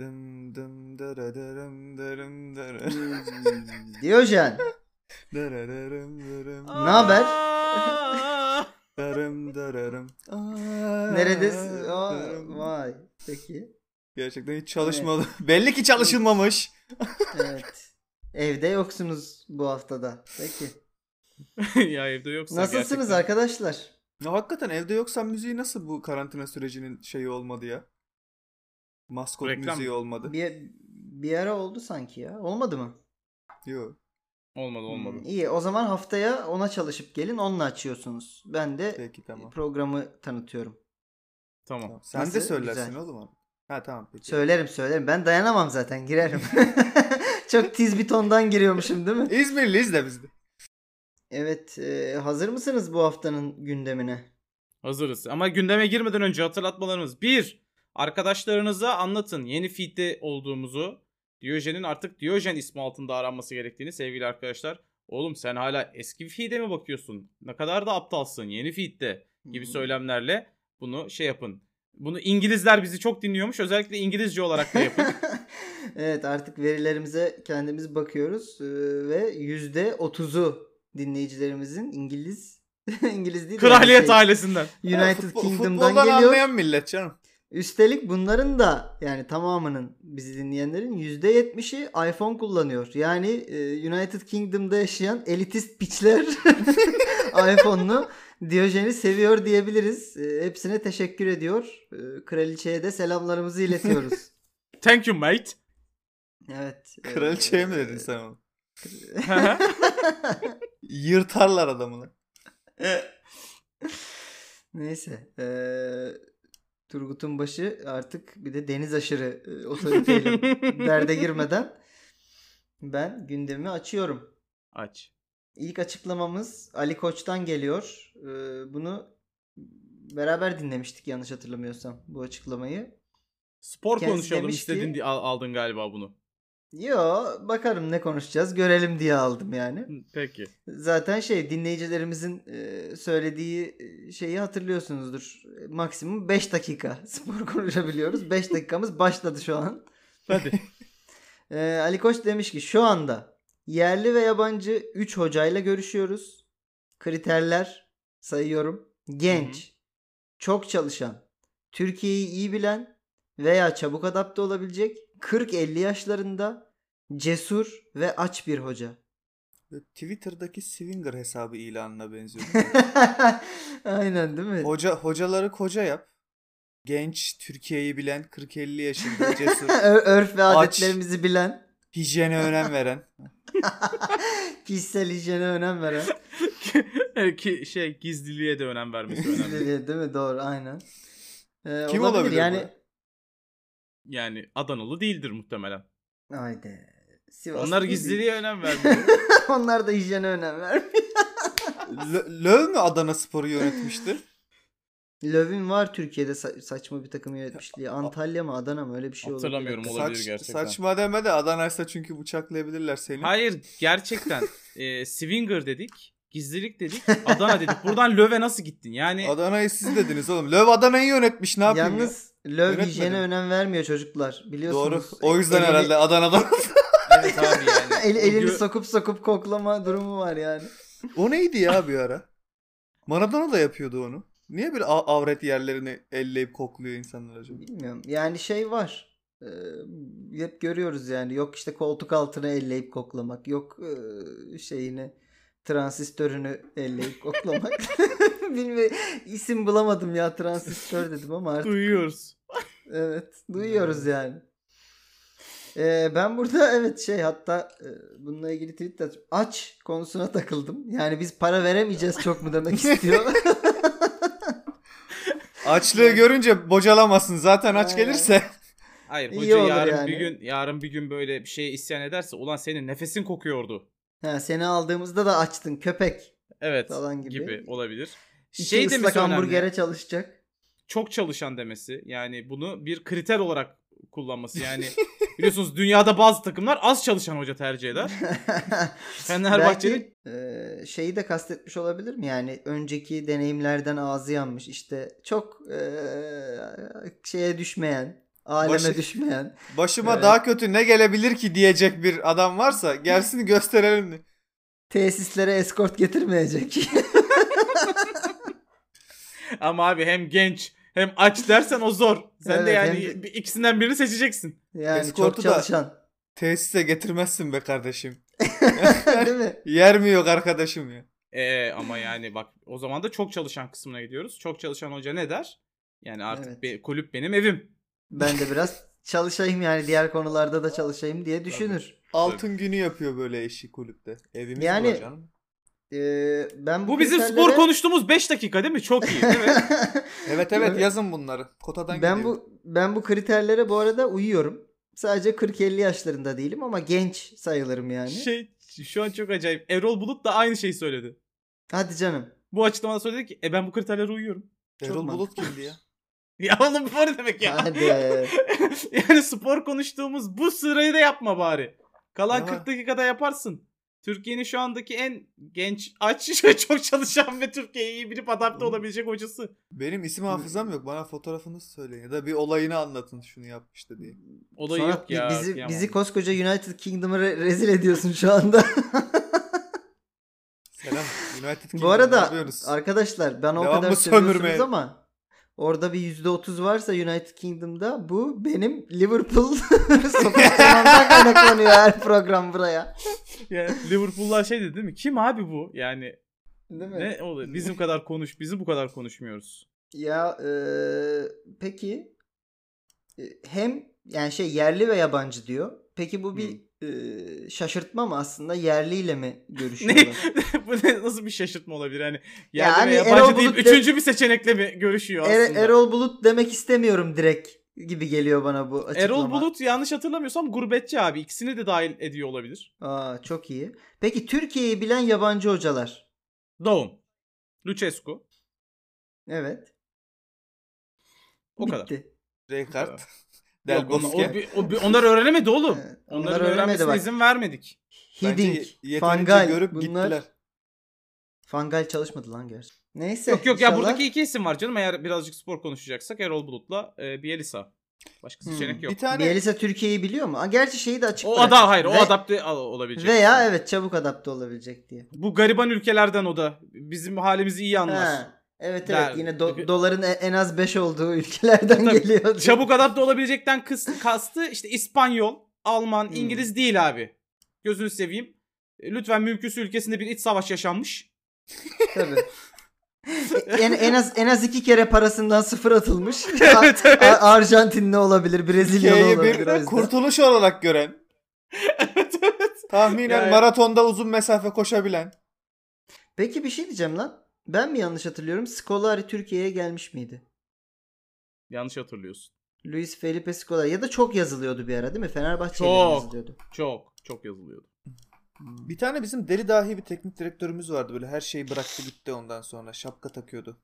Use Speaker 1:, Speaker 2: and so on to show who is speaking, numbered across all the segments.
Speaker 1: Dım dım dırıdırım dırım dırı.
Speaker 2: Diyojen.
Speaker 1: Dırırırım dırım.
Speaker 2: Ne haber?
Speaker 3: Aa!
Speaker 1: Dırım dırırım.
Speaker 2: Neredesin? Aa, vay. Peki.
Speaker 1: Gerçekten hiç çalışmadı. Belli ki çalışılmamış.
Speaker 2: Evet. Evde yoksunuz bu haftada. Peki.
Speaker 3: ya evde yoksa
Speaker 2: Nasılsınız
Speaker 3: gerçekten.
Speaker 2: arkadaşlar?
Speaker 1: Ya hakikaten evde yoksan müziği nasıl bu karantina sürecinin şeyi olmadı ya? Maskot
Speaker 3: Reklam.
Speaker 1: müziği olmadı.
Speaker 2: Bir, bir ara oldu sanki ya. Olmadı mı?
Speaker 1: Yok.
Speaker 3: Olmadı olmadı.
Speaker 2: Hmm, iyi. O zaman haftaya ona çalışıp gelin. Onunla açıyorsunuz. Ben de
Speaker 1: Peki tamam.
Speaker 2: programı tanıtıyorum.
Speaker 3: Tamam.
Speaker 1: Tamam. Sen
Speaker 2: Nasıl?
Speaker 1: de söylersin
Speaker 2: Güzel.
Speaker 1: oğlum onu. Ha tamam peki.
Speaker 2: Söylerim söylerim. Ben dayanamam zaten. Girerim. Çok tiz bir tondan giriyormuşum değil mi?
Speaker 1: İzmirliyiz de biz de.
Speaker 2: Evet. e, hazır mısınız bu haftanın gündemine?
Speaker 3: Hazırız. Ama gündeme girmeden önce hatırlatmalarımız. Bir, arkadaşlarınıza anlatın yeni feed'de olduğumuzu. Diyojen'in artık Diyojen ismi altında aranması gerektiğini sevgili arkadaşlar. Oğlum sen hala eski feed'e mi bakıyorsun? Ne kadar da aptalsın yeni feed'de gibi
Speaker 2: Hmm.
Speaker 3: söylemlerle bunu şey yapın. Bunu İngilizler bizi çok dinliyormuş. Özellikle İngilizce olarak da yapın.
Speaker 2: evet artık verilerimize kendimiz bakıyoruz ve yüzde otuzu dinleyicilerimizin İngiliz İngiliz değil de
Speaker 3: Kraliyet
Speaker 2: şey,
Speaker 3: ailesinden.
Speaker 2: United
Speaker 1: Futbol-
Speaker 2: Kingdom'dan
Speaker 1: futboldan
Speaker 2: geliyor.
Speaker 1: anlayan millet canım.
Speaker 2: Üstelik bunların da yani tamamının bizi dinleyenlerin yüzde yetmişi iPhone kullanıyor. Yani e, United Kingdom'da yaşayan elitist piçler iPhone'lu Diyojen'i seviyor diyebiliriz. E, hepsine teşekkür ediyor. E, kraliçeye de selamlarımızı iletiyoruz.
Speaker 3: Thank you mate.
Speaker 2: evet. e,
Speaker 1: Kraliçeye mi dedin sen onu? Yırtarlar adamını.
Speaker 2: Neyse. eee, Turgut'un başı artık bir de deniz aşırı e, otoriteyle derde girmeden ben gündemi açıyorum.
Speaker 3: Aç.
Speaker 2: İlk açıklamamız Ali Koç'tan geliyor. Eee, bunu beraber dinlemiştik yanlış hatırlamıyorsam bu açıklamayı.
Speaker 3: Spor
Speaker 2: Kendisi
Speaker 3: konuşalım
Speaker 2: ki-
Speaker 3: istedin al- aldın galiba bunu.
Speaker 2: Yo bakarım ne konuşacağız görelim diye aldım yani.
Speaker 3: Peki.
Speaker 2: Zaten şey dinleyicilerimizin e, söylediği e, şeyi hatırlıyorsunuzdur. Maksimum 5 dakika spor konuşabiliyoruz. 5 dakikamız başladı şu an.
Speaker 3: Hadi.
Speaker 2: E, Ali Koç demiş ki şu anda yerli ve yabancı 3 hocayla görüşüyoruz. Kriterler sayıyorum. Genç, çok çalışan, Türkiye'yi iyi bilen veya çabuk adapte olabilecek 40-50 yaşlarında cesur ve aç bir hoca.
Speaker 1: Twitter'daki Swinger hesabı ilanına benziyor.
Speaker 2: Aynen değil mi?
Speaker 1: Hoca hocaları koca yap. Genç, Türkiye'yi bilen, 40-50 yaşında, cesur,
Speaker 2: Örf ve
Speaker 1: Aç.
Speaker 2: adetlerimizi bilen,
Speaker 1: hijyene önem veren.
Speaker 2: kişisel hijyene önem veren.
Speaker 3: Ki şey gizliliğe de önem vermesi önemli.
Speaker 2: Gizliliğe değil mi? Doğru aynen. Ee,
Speaker 1: Kim
Speaker 2: olabilir
Speaker 1: olabilir
Speaker 2: yani?
Speaker 3: Yani Adanalı değildir muhtemelen.
Speaker 2: Haydi. Sivaslı
Speaker 3: Onlar gizliliğe önem vermiyor.
Speaker 2: Onlar da hijyene önem vermiyor.
Speaker 1: Lö- Löw mü Adana Spor'u yönetmişti?
Speaker 2: Löv'ün var Türkiye'de sa- saçma bir takım yönetmişliği. Antalya mı Adana mı öyle bir şey oldu.
Speaker 3: Hatırlamıyorum. Olabilir
Speaker 1: Saç,
Speaker 3: gerçekten.
Speaker 1: saçma deme de Adana'ysa çünkü bıçaklayabilirler seni.
Speaker 3: Hayır gerçekten. E, Swinger dedik. Gizlilik dedik. Adana dedik. Buradan Löve nasıl gittin? Yani
Speaker 1: Adana'yı siz dediniz oğlum. Löw Adana'yı yönetmiş ne yapayım ya?
Speaker 2: Yalnız Löv
Speaker 1: Yönetmedim.
Speaker 2: hijyene önem vermiyor çocuklar.
Speaker 1: Doğru.
Speaker 2: Biliyorsunuz.
Speaker 1: O yüzden
Speaker 2: Elini-
Speaker 1: herhalde Adana'dan.
Speaker 3: evet abi yani.
Speaker 2: El, elini
Speaker 3: Gö-
Speaker 2: sokup sokup koklama durumu var yani.
Speaker 1: o neydi ya bir ara? Maradona da yapıyordu onu. Niye bir a- avret yerlerini elleyip kokluyor insanlar acaba?
Speaker 2: Bilmiyorum. Yani şey var. Ee, hep görüyoruz yani. Yok işte koltuk altını elleyip koklamak. Yok e, şeyini transistörünü elleyip koklamak. Bilmiyorum. isim bulamadım ya transistör dedim ama artık
Speaker 3: Duyuyoruz.
Speaker 2: evet duyuyoruz yani. Ee, ben burada evet şey hatta e, bununla ilgili tweet de aç konusuna takıldım. Yani biz para veremeyeceğiz çok mu demek istiyor.
Speaker 1: Açlığı görünce bocalamazsın. Zaten aç gelirse.
Speaker 3: Hayır
Speaker 2: İyi
Speaker 3: hoca
Speaker 2: olur
Speaker 3: yarın
Speaker 2: yani.
Speaker 3: bir gün yarın bir gün böyle bir şeye isyan ederse ulan senin nefesin kokuyordu.
Speaker 2: Ha, seni aldığımızda da açtın köpek
Speaker 3: Evet
Speaker 2: falan gibi.
Speaker 3: gibi, olabilir.
Speaker 2: İki
Speaker 3: Şey demesi önemli.
Speaker 2: hamburgere çalışacak.
Speaker 3: Çok çalışan demesi. Yani bunu bir kriter olarak kullanması. Yani biliyorsunuz dünyada bazı takımlar az çalışan hoca tercih eder. Fenerbahçe'nin
Speaker 2: e, şeyi de kastetmiş olabilir mi? Yani önceki deneyimlerden ağzı yanmış. İşte çok e, şeye düşmeyen, Aleme
Speaker 1: Başı-
Speaker 2: düşmeyen.
Speaker 1: Başıma
Speaker 2: Evet.
Speaker 1: daha kötü ne gelebilir ki diyecek bir adam varsa gelsin gösterelim.
Speaker 2: Tesislere eskort getirmeyecek.
Speaker 3: Ama abi hem genç hem aç dersen o zor. Sen de
Speaker 2: Evet,
Speaker 3: yani
Speaker 2: hem de-
Speaker 3: bir- ikisinden birini seçeceksin.
Speaker 2: yani
Speaker 1: Eskortu
Speaker 2: çok
Speaker 1: da-
Speaker 2: çalışan.
Speaker 1: Tesise getirmezsin be kardeşim.
Speaker 2: Değil mi?
Speaker 1: Yer mi yok arkadaşım ya?
Speaker 3: Ee, ama yani bak o zaman da çok çalışan kısmına gidiyoruz. Çok çalışan hoca ne der? Yani artık
Speaker 2: Evet.
Speaker 3: be- kulüp benim evim.
Speaker 2: Ben de biraz çalışayım yani diğer konularda da çalışayım diye düşünür.
Speaker 1: Altın günü yapıyor böyle eşi kulüpte. Evimiz
Speaker 2: Yani-
Speaker 1: canım.
Speaker 2: Ee, ben bu,
Speaker 3: Bu bizim
Speaker 2: kriterlere-
Speaker 3: spor konuştuğumuz 5 dakika değil mi? Çok iyi. Evet.
Speaker 1: Evet evet
Speaker 2: Evet.
Speaker 1: yazın bunları. Kotadan
Speaker 2: ben
Speaker 1: gidiyor.
Speaker 2: bu ben bu kriterlere bu arada uyuyorum. Sadece 40-50 yaşlarında değilim ama genç sayılırım yani.
Speaker 3: şey şu an çok acayip. Erol Bulut da aynı şeyi söyledi.
Speaker 2: Hadi canım.
Speaker 3: Bu açıklamada söyledi ki e ben bu kriterlere uyuyorum.
Speaker 1: Erol
Speaker 2: çok
Speaker 1: Bulut kimdi ya?
Speaker 3: Ya oğlum bu ne demek ya?
Speaker 2: Hadi.
Speaker 3: yani spor konuştuğumuz bu sırayı da yapma bari. Kalan
Speaker 1: Ya.
Speaker 3: 40 dakikada yaparsın. Türkiye'nin şu andaki en genç, aç, çok çalışan ve Türkiye'yi iyi bilip adapte olabilecek hocası.
Speaker 1: Benim isim hafızam yok. Bana fotoğrafını söyleyin. Ya da bir olayını anlatın şunu yapmıştı diye.
Speaker 3: Olayı
Speaker 2: Sonra
Speaker 3: yok ya.
Speaker 2: bizi
Speaker 3: kıyamam.
Speaker 2: bizi koskoca United Kingdom'ı re- rezil ediyorsun şu anda.
Speaker 1: Selam. United Kingdom,
Speaker 2: bu arada arkadaşlar ben o
Speaker 1: Devamlı
Speaker 2: kadar sövüyorsunuz
Speaker 1: sömürmeye.
Speaker 2: ama orada bir %30 varsa United Kingdom'da bu benim Liverpool sokaklarından kaynaklanıyor her program buraya.
Speaker 3: Yani Liverpool'lar şey dedi değil mi? Kim abi bu? Yani
Speaker 2: Değil mi?
Speaker 3: ne oluyor? Bizim kadar konuş, bizi bu kadar konuşmuyoruz.
Speaker 2: Ya e, peki e, hem yani şey yerli ve yabancı diyor. Peki bu bir e, şaşırtma mı aslında yerliyle mi
Speaker 3: Ne?
Speaker 2: görüşüyorlar?
Speaker 3: bu ne nasıl bir şaşırtma olabilir? Hani
Speaker 2: Ya
Speaker 3: yerli
Speaker 2: hani
Speaker 3: ve
Speaker 2: Erol
Speaker 3: yabancı deyip
Speaker 2: Bulut de-
Speaker 3: üçüncü bir seçenekle mi görüşüyor
Speaker 2: Er-
Speaker 3: aslında?
Speaker 2: Erol Bulut demek istemiyorum direkt gibi geliyor bana bu açıklama.
Speaker 3: Erol Bulut yanlış hatırlamıyorsam gurbetçi abi. İkisini de dahil ediyor olabilir.
Speaker 2: Aa, çok iyi. Peki Türkiye'yi bilen yabancı hocalar.
Speaker 3: Doğum. Lucescu.
Speaker 2: Evet.
Speaker 3: O kadar.
Speaker 2: Bitti.
Speaker 3: Yok,
Speaker 1: Del
Speaker 3: onlar,
Speaker 1: Bosque.
Speaker 3: o, bir- o bir- onlar öğrenemedi oğlum.
Speaker 2: Evet, onlar öğrenmedi
Speaker 3: öğrenmesine
Speaker 2: bak.
Speaker 3: izin vermedik.
Speaker 1: Bence
Speaker 2: Hiddink,
Speaker 1: yeterince
Speaker 2: Fangal
Speaker 1: görüp
Speaker 2: bunlar.
Speaker 1: gittiler.
Speaker 2: Fangal çalışmadı lan gerçi. Neyse.
Speaker 3: Yok yok ya
Speaker 2: inşallah-
Speaker 3: buradaki iki isim var canım. Eğer birazcık spor konuşacaksak Erol Bulut'la e, Bielisa. Başka
Speaker 2: Hmm.
Speaker 3: seçenek yok.
Speaker 1: Bir tane
Speaker 2: Bielisa Türkiye'yi biliyor mu? Aa, gerçi şeyi de açık
Speaker 3: O
Speaker 2: bırakmış.
Speaker 3: ada hayır o
Speaker 2: Ve-
Speaker 3: adapte al- olabilecek.
Speaker 2: Veya evet çabuk adapte olabilecek diye.
Speaker 3: Bu gariban ülkelerden o da. Bizim halimizi iyi anlar.
Speaker 2: Ha, evet evet
Speaker 3: Der-
Speaker 2: yine do- doların e- en az 5 olduğu ülkelerden
Speaker 3: Tabii.
Speaker 2: geliyor.
Speaker 3: Çabuk adapte olabilecekten kıs- kastı işte İspanyol, Alman,
Speaker 2: Hmm.
Speaker 3: İngiliz değil abi. Gözünü seveyim. E, Lütfen mümkünsü ülkesinde bir iç savaş yaşanmış.
Speaker 2: Tabii. en, en az en az iki kere parasından sıfır atılmış.
Speaker 3: Evet, evet.
Speaker 2: A- Arjantinli olabilir, Brezilyalı olabilir.
Speaker 1: bir kurtuluş olarak gören.
Speaker 3: evet, evet.
Speaker 1: Tahminen
Speaker 3: Yani-
Speaker 1: maratonda uzun mesafe koşabilen.
Speaker 2: Peki bir şey diyeceğim lan. Ben mi yanlış hatırlıyorum? Scolari Türkiye'ye gelmiş miydi?
Speaker 3: Yanlış hatırlıyorsun.
Speaker 2: Luis Felipe Scolari ya da çok yazılıyordu bir ara değil mi? Fenerbahçe'yle
Speaker 3: Çok.
Speaker 2: yazılıyordu.
Speaker 3: Çok çok yazılıyordu.
Speaker 1: Bir tane bizim deli dahi bir teknik direktörümüz vardı. Böyle her şeyi bıraktı gitti ondan sonra. Şapka takıyordu.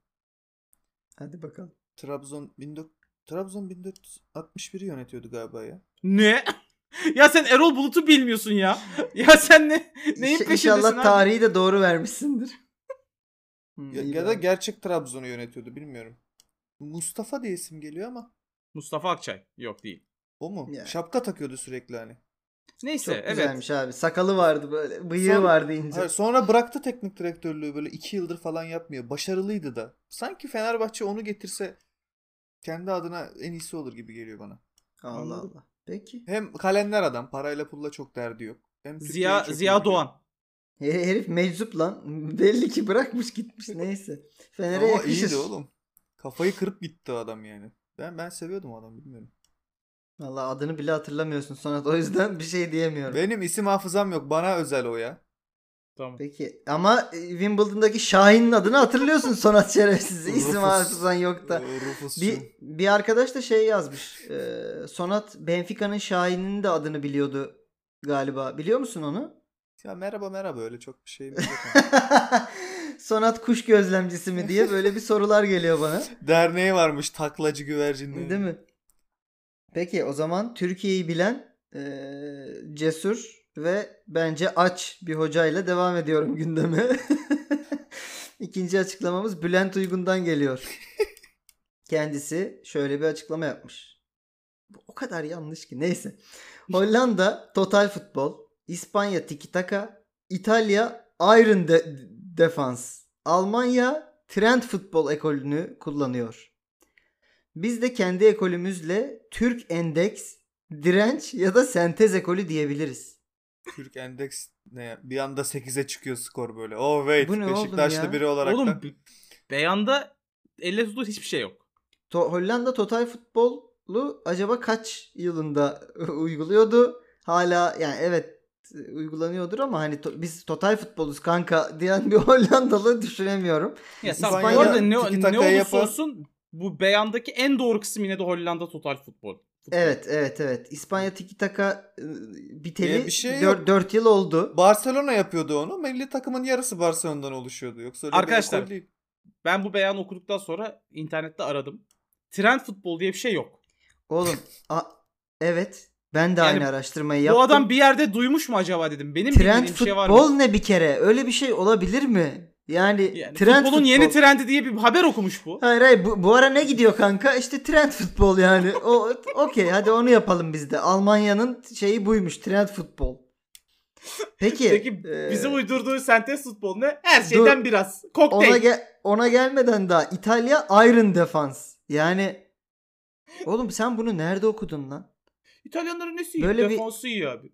Speaker 2: Hadi bakalım.
Speaker 1: Trabzon 14 Trabzon 1461'i yönetiyordu galiba ya.
Speaker 3: Ne? ya sen Erol Bulut'u bilmiyorsun ya. Ya sen ne neyin
Speaker 2: İnşa-
Speaker 3: peşindesin
Speaker 2: İnşallah
Speaker 3: abi?
Speaker 2: tarihi de doğru vermişsindir. Hmm,
Speaker 1: Ya, ya da gerçek Trabzon'u yönetiyordu bilmiyorum. Mustafa diye isim geliyor ama
Speaker 3: Mustafa Akçay. Yok değil.
Speaker 1: o mu?
Speaker 2: Ya.
Speaker 1: Şapka takıyordu sürekli hani.
Speaker 3: Neyse
Speaker 2: Çok
Speaker 3: evet.
Speaker 2: güzelmiş abi. Sakalı vardı böyle. Bıyığı
Speaker 1: Sonra-
Speaker 2: vardı ince.
Speaker 1: Hayır, sonra bıraktı teknik direktörlüğü böyle iki yıldır falan yapmıyor. Başarılıydı da. Sanki Fenerbahçe onu getirse kendi adına en iyisi olur gibi geliyor bana.
Speaker 2: Allah
Speaker 3: Anladım.
Speaker 2: Allah. Peki.
Speaker 1: Hem kalender adam parayla pulla çok derdi yok. Hem Türkiye'yi
Speaker 3: Ziya
Speaker 1: çok
Speaker 3: Ziya. Doğan.
Speaker 2: Her- Herif meczup lan. Belli ki bırakmış gitmiş. Neyse. Fener'e
Speaker 1: Ama
Speaker 2: yakışır.
Speaker 1: iyiydi oğlum. Kafayı kırıp gitti adam yani. Ben ben seviyordum o adamı bilmiyorum.
Speaker 2: Valla adını bile hatırlamıyorsun Sonat. O yüzden bir şey diyemiyorum.
Speaker 1: Benim isim hafızam yok. Bana özel o ya.
Speaker 3: Tamam.
Speaker 2: Peki ama e, Wimbledon'daki Şahin'in adını hatırlıyorsun Sonat şerefsiz. İsim hafızan yok da.
Speaker 1: Rufus'cum.
Speaker 2: Bir, bir arkadaş da şey yazmış. Ee, Sonat Benfica'nın Şahin'in de adını biliyordu galiba. Biliyor musun onu?
Speaker 1: Ya merhaba merhaba öyle çok bir şey yok.
Speaker 2: Sonat kuş gözlemcisi mi diye böyle bir sorular geliyor bana.
Speaker 1: Derneği varmış taklacı güvercinliği.
Speaker 2: Değil mi? Peki o zaman Türkiye'yi bilen eee, cesur ve bence aç bir hocayla devam ediyorum gündeme. İkinci açıklamamız Bülent Uygun'dan geliyor. Kendisi şöyle bir açıklama yapmış. Bu o kadar yanlış ki. Neyse. Hollanda total futbol. İspanya tiki taka. İtalya Iron de- Defense. Almanya Trend futbol ekolünü kullanıyor. Biz de kendi ekolümüzle Türk Endeks, direnç ya da sentez ekolü diyebiliriz.
Speaker 1: Türk Endeks ne ya? Bir anda 8'e çıkıyor skor böyle. Oh wait.
Speaker 2: Bu ne oğlum
Speaker 1: Beşiktaşlı
Speaker 2: ya?
Speaker 1: biri olarak
Speaker 3: Oğlum
Speaker 1: da.
Speaker 3: be- beyanda elle tutulur hiçbir şey yok.
Speaker 2: To- Hollanda total futbolu acaba kaç yılında uyguluyordu? Hala yani evet uygulanıyordur ama hani to- biz total futboluz kanka diyen bir Hollandalı düşünemiyorum.
Speaker 3: Ya sen
Speaker 1: İspanya'da
Speaker 3: bu arada ne,
Speaker 1: tiki
Speaker 3: ne
Speaker 1: taka
Speaker 3: olursa
Speaker 1: yapan-
Speaker 3: olsun bu beyandaki en doğru kısım yine de Hollanda total futbol. Futbol.
Speaker 2: Evet evet evet. İspanya tiki taka e, biteli
Speaker 1: bir şey
Speaker 2: 4,
Speaker 1: yok.
Speaker 2: yıl oldu.
Speaker 1: Barcelona yapıyordu onu. Milli takımın yarısı Barcelona'dan oluşuyordu. Yoksa
Speaker 3: Arkadaşlar,
Speaker 1: değil.
Speaker 3: Ben bu beyanı okuduktan sonra internette aradım. Trend futbol diye bir şey yok.
Speaker 2: Oğlum a- evet ben de
Speaker 3: Yani
Speaker 2: aynı araştırmayı yaptım.
Speaker 3: Bu adam bir yerde duymuş mu acaba dedim. Benim
Speaker 2: Trend
Speaker 3: bir şey var
Speaker 2: futbol
Speaker 3: mı?
Speaker 2: ne bir kere? Öyle bir şey olabilir mi? Yani,
Speaker 3: Yani
Speaker 2: trend
Speaker 3: futbolun
Speaker 2: futbol.
Speaker 3: yeni trendi diye bir haber okumuş bu.
Speaker 2: Hayır hayır bu, bu ara ne gidiyor kanka? İşte trend futbol yani. O okey hadi onu yapalım biz de. Almanya'nın şeyi buymuş trend futbol. Peki.
Speaker 3: Peki
Speaker 2: e,
Speaker 3: bize uydurduğu sentez futbol ne? Her şeyden
Speaker 2: dur.
Speaker 3: biraz. Kokteyl.
Speaker 2: ona, ge- ona gelmeden daha İtalya Iron Defense. Yani oğlum sen bunu nerede okudun lan?
Speaker 3: İtalyanların nesi iyi?
Speaker 2: Böyle bir-
Speaker 3: Defansı iyi abi.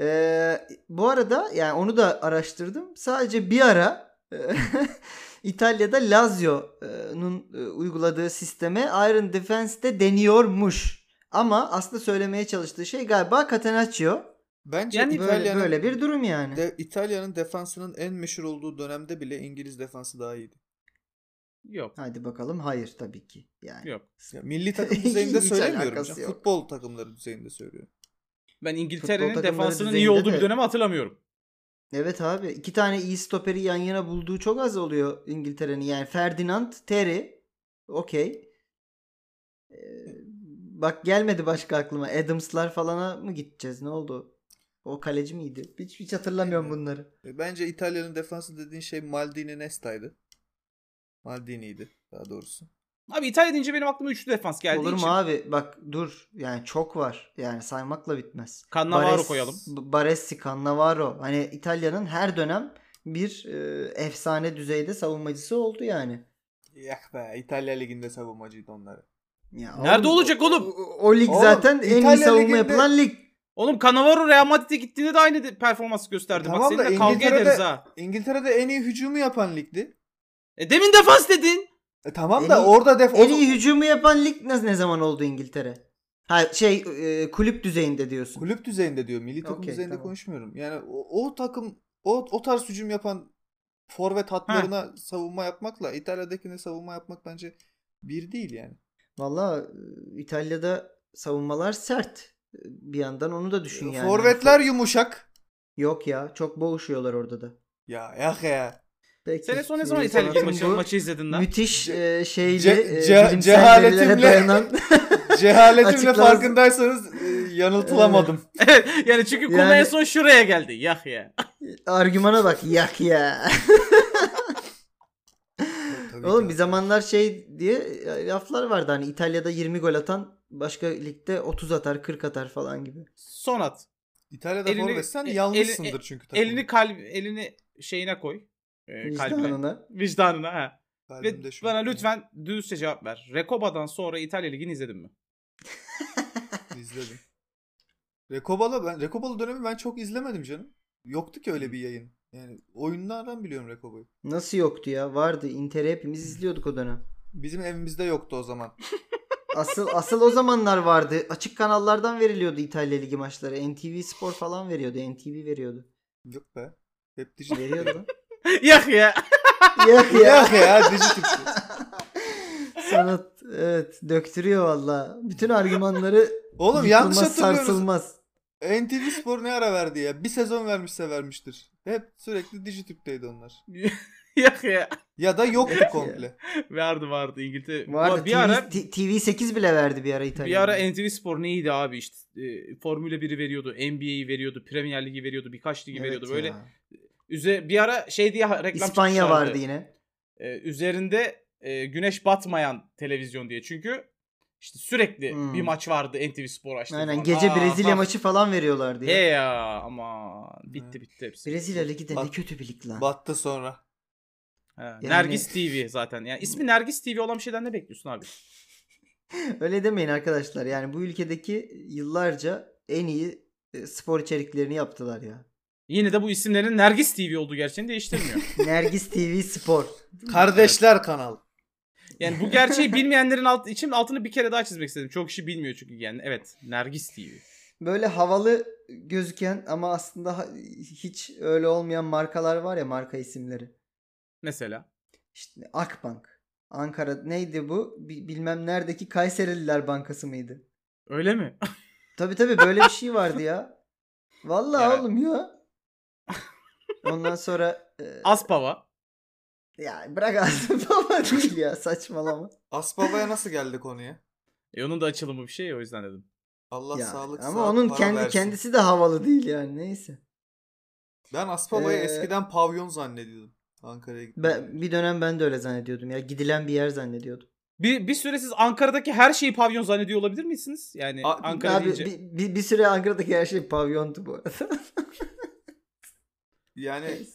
Speaker 2: Ee, bu arada yani onu da araştırdım. Sadece bir ara İtalya'da Lazio'nun e, uyguladığı sisteme Iron Defense'de deniyormuş. Ama aslında söylemeye çalıştığı şey galiba Catenaccio.
Speaker 1: Bence
Speaker 3: Yani
Speaker 2: Böyle, böyle bir durum yani.
Speaker 1: de, İtalya'nın defansının en meşhur olduğu dönemde bile İngiliz defansı daha iyiydi.
Speaker 3: Yok.
Speaker 2: Hadi bakalım. Hayır tabii ki. Yani.
Speaker 3: Yok.
Speaker 1: Ya, milli takım düzeyinde söylemiyorum. canım.
Speaker 2: yok.
Speaker 1: Futbol takımları düzeyinde söylüyorum.
Speaker 3: Ben İngiltere'nin defansının iyi olduğu
Speaker 2: de-
Speaker 3: bir dönemi hatırlamıyorum.
Speaker 2: Evet abi. iki tane iyi stoperi yan yana bulduğu çok az oluyor İngiltere'nin. Yani Ferdinand, Terry. Okey. Ee, bak gelmedi başka aklıma. Adams'lar falana mı gideceğiz? Ne oldu? O kaleci miydi? Hiç, hiç hatırlamıyorum bunları.
Speaker 1: E, Bence İtalya'nın defansı dediğin şey Maldini Nesta'ydı. Maldini'ydi daha doğrusu.
Speaker 3: Abi İtalya deyince benim aklıma üçlü defans geldiği
Speaker 2: Olur mu
Speaker 3: için.
Speaker 2: abi? Bak dur. Yani çok var. Yani saymakla bitmez.
Speaker 3: Cannavaro
Speaker 2: Bares-
Speaker 3: koyalım.
Speaker 2: Baresi, Cannavaro. Hani İtalya'nın her dönem bir e, efsane düzeyde savunmacısı oldu yani.
Speaker 1: Yak be İtalya Ligi'nde savunmacıydı onları.
Speaker 2: Ya
Speaker 3: Nerede olacak oğlum?
Speaker 2: O, o lig
Speaker 1: Oğlum,
Speaker 2: zaten en iyi
Speaker 1: İtalya
Speaker 2: savunma
Speaker 1: Ligi'nde-
Speaker 2: yapılan lig.
Speaker 3: Oğlum Cannavaro Real Madrid'e gittiğinde de aynı performans gösterdi.
Speaker 1: Tamam
Speaker 3: Bak
Speaker 1: da
Speaker 3: seninle kavga
Speaker 1: İngiltere'de-
Speaker 3: ederiz ha.
Speaker 1: İngiltere'de en iyi hücumu yapan ligdi.
Speaker 3: E demin defans dedin.
Speaker 1: E, tamam
Speaker 2: En
Speaker 1: da
Speaker 2: iyi-
Speaker 1: orada def
Speaker 2: En iyi hücumu yapan lig ne, ne zaman oldu İngiltere? Ha şey e, kulüp düzeyinde diyorsun.
Speaker 1: kulüp düzeyinde diyor. Milli takım
Speaker 2: Okey,
Speaker 1: düzeyinde
Speaker 2: tamam.
Speaker 1: konuşmuyorum. Yani o, o takım o, o tarz hücum yapan forvet hatlarına savunma yapmakla İtalya'dakine savunma yapmak bence bir değil yani.
Speaker 2: Valla e, İtalya'da savunmalar sert. E, Bir yandan onu da düşün yani.
Speaker 1: Forvetler yumuşak.
Speaker 2: Yok ya çok boğuşuyorlar orada da.
Speaker 1: Ya yak ya.
Speaker 2: Peki.
Speaker 3: Sene son ne
Speaker 2: e,
Speaker 3: zaman İtalya Ligi maçı, maçı izledin lan?
Speaker 2: Müthiş e, şeyli
Speaker 1: Ce-
Speaker 2: e,
Speaker 1: ce-
Speaker 2: verilere
Speaker 1: cehaletimle-
Speaker 2: dayanan
Speaker 1: Cehaletimle farkındaysanız e, yanıltılamadım.
Speaker 3: yani çünkü konu
Speaker 2: Yani-
Speaker 3: en son şuraya geldi. Yah ya.
Speaker 2: argümana bak yak ya.
Speaker 1: Tabii
Speaker 2: Oğlum bir zamanlar şey diye e, laflar vardı hani İtalya'da 20 gol atan başka ligde 30 atar 40 atar falan gibi.
Speaker 3: Son at.
Speaker 1: İtalya'da
Speaker 3: elini-
Speaker 1: forvetsen
Speaker 3: e-
Speaker 1: yanlışsındır
Speaker 3: elini-
Speaker 1: çünkü. takımda.
Speaker 3: Elini kalp elini şeyine koy. Ee, kalbine.
Speaker 2: Vicdanına.
Speaker 3: Vicdanına ha.
Speaker 1: Kalbimde
Speaker 3: Ve bana lütfen dürüstçe cevap ver. Rekoba'dan sonra İtalya Ligi'ni izledin mi?
Speaker 1: İzledim. Rekobalı ben Rekobalı dönemi ben çok izlemedim canım. Yoktu ki öyle bir yayın. Yani oyunlardan biliyorum Rekoba'yı.
Speaker 2: Nasıl yoktu ya? Vardı. Inter'i hepimiz izliyorduk o dönem.
Speaker 1: Bizim evimizde yoktu o zaman.
Speaker 2: Asıl asıl o zamanlar vardı. Açık kanallardan veriliyordu İtalya Ligi maçları. NTV Spor falan veriyordu. NTV veriyordu.
Speaker 1: Yok be. Hep dijital.
Speaker 2: Veriyordu lan.
Speaker 3: Yah ya.
Speaker 2: Yok ya.
Speaker 1: Yok ya dijital.
Speaker 2: Sanat evet döktürüyor valla. Bütün argümanları
Speaker 1: Oğlum yanlış hatırlıyoruz.
Speaker 2: sarsılmaz.
Speaker 1: NTV Spor ne ara verdi ya? Bir sezon vermişse vermiştir. Hep sürekli Dijitürk'teydi onlar.
Speaker 3: Yah ya.
Speaker 1: Ya da yoktu komple.
Speaker 3: Vardı vardı İngiltere.
Speaker 2: Vardı.
Speaker 3: bir
Speaker 2: TV,
Speaker 3: ara
Speaker 2: T- TV8 bile verdi bir ara İtalya.
Speaker 3: bir ara. NTV Spor neydi abi işte e, Formula 1'i veriyordu, NBA'yi veriyordu, Premier Ligi veriyordu, birkaç ligi
Speaker 2: Evet
Speaker 3: veriyordu.
Speaker 2: ya.
Speaker 3: Böyle üze bir ara şey diye reklam
Speaker 2: İspanya vardı yine.
Speaker 3: Ee, üzerinde e, güneş batmayan televizyon diye. Çünkü İşte sürekli
Speaker 2: Hmm.
Speaker 3: bir maç vardı NTV Spor açtı.
Speaker 2: Aynen
Speaker 3: falan.
Speaker 2: gece
Speaker 3: Aa,
Speaker 2: Brezilya
Speaker 3: ha.
Speaker 2: maçı falan veriyorlardı
Speaker 3: He
Speaker 2: ya.
Speaker 3: ya ama bitti bitti hepsi.
Speaker 2: Brezilya Ligi de ne kötü bir lig lan.
Speaker 1: Battı sonra.
Speaker 3: He,
Speaker 2: Yani-
Speaker 3: Nergis TV zaten. Yani ismi Nergis TV olan bir şeyden ne bekliyorsun abi?
Speaker 2: Öyle demeyin arkadaşlar. Yani bu ülkedeki yıllarca en iyi e, spor içeriklerini yaptılar ya.
Speaker 3: Yine de bu isimlerin Nergis TV olduğu gerçeğini değiştirmiyor.
Speaker 2: Nergis TV Spor.
Speaker 1: Kardeşler kanal.
Speaker 3: Yani bu gerçeği bilmeyenlerin alt, için altını bir kere daha çizmek istedim. Çok kişi bilmiyor çünkü yani. Evet Nergis TV.
Speaker 2: Böyle havalı gözüken ama aslında hiç öyle olmayan markalar var ya marka isimleri.
Speaker 3: Mesela.
Speaker 2: İşte Akbank. Ankara neydi bu? Bi- bilmem neredeki Kayserililer Bankası mıydı?
Speaker 3: Öyle mi?
Speaker 2: Tabi tabi böyle bir şey vardı ya. Vallahi
Speaker 3: Ya.
Speaker 2: oğlum ya. Ondan sonra e,
Speaker 3: Aspava.
Speaker 2: ya bırak baba değil ya saçmalama.
Speaker 1: Asbaba'ya nasıl geldi konuya?
Speaker 3: E onun da açılımı bir şey o yüzden dedim.
Speaker 1: Allah
Speaker 2: Ya,
Speaker 1: sağlık
Speaker 2: ama
Speaker 1: sıhhat,
Speaker 2: onun kendi
Speaker 1: versin.
Speaker 2: kendisi de havalı değil yani neyse.
Speaker 1: Ben Asbaba'yı
Speaker 2: Ee,
Speaker 1: eskiden pavyon zannediyordum. Ankara'ya gittim.
Speaker 2: Ben, bir dönem ben de öyle zannediyordum ya. Gidilen bir yer zannediyordum.
Speaker 3: Bir, bir süre siz Ankara'daki her şeyi pavyon zannediyor olabilir misiniz? Yani
Speaker 1: A-
Speaker 3: Ankara
Speaker 2: Abi
Speaker 3: deyince.
Speaker 2: bir, bir, bir süre Ankara'daki her şey pavyondu bu arada.
Speaker 1: Yani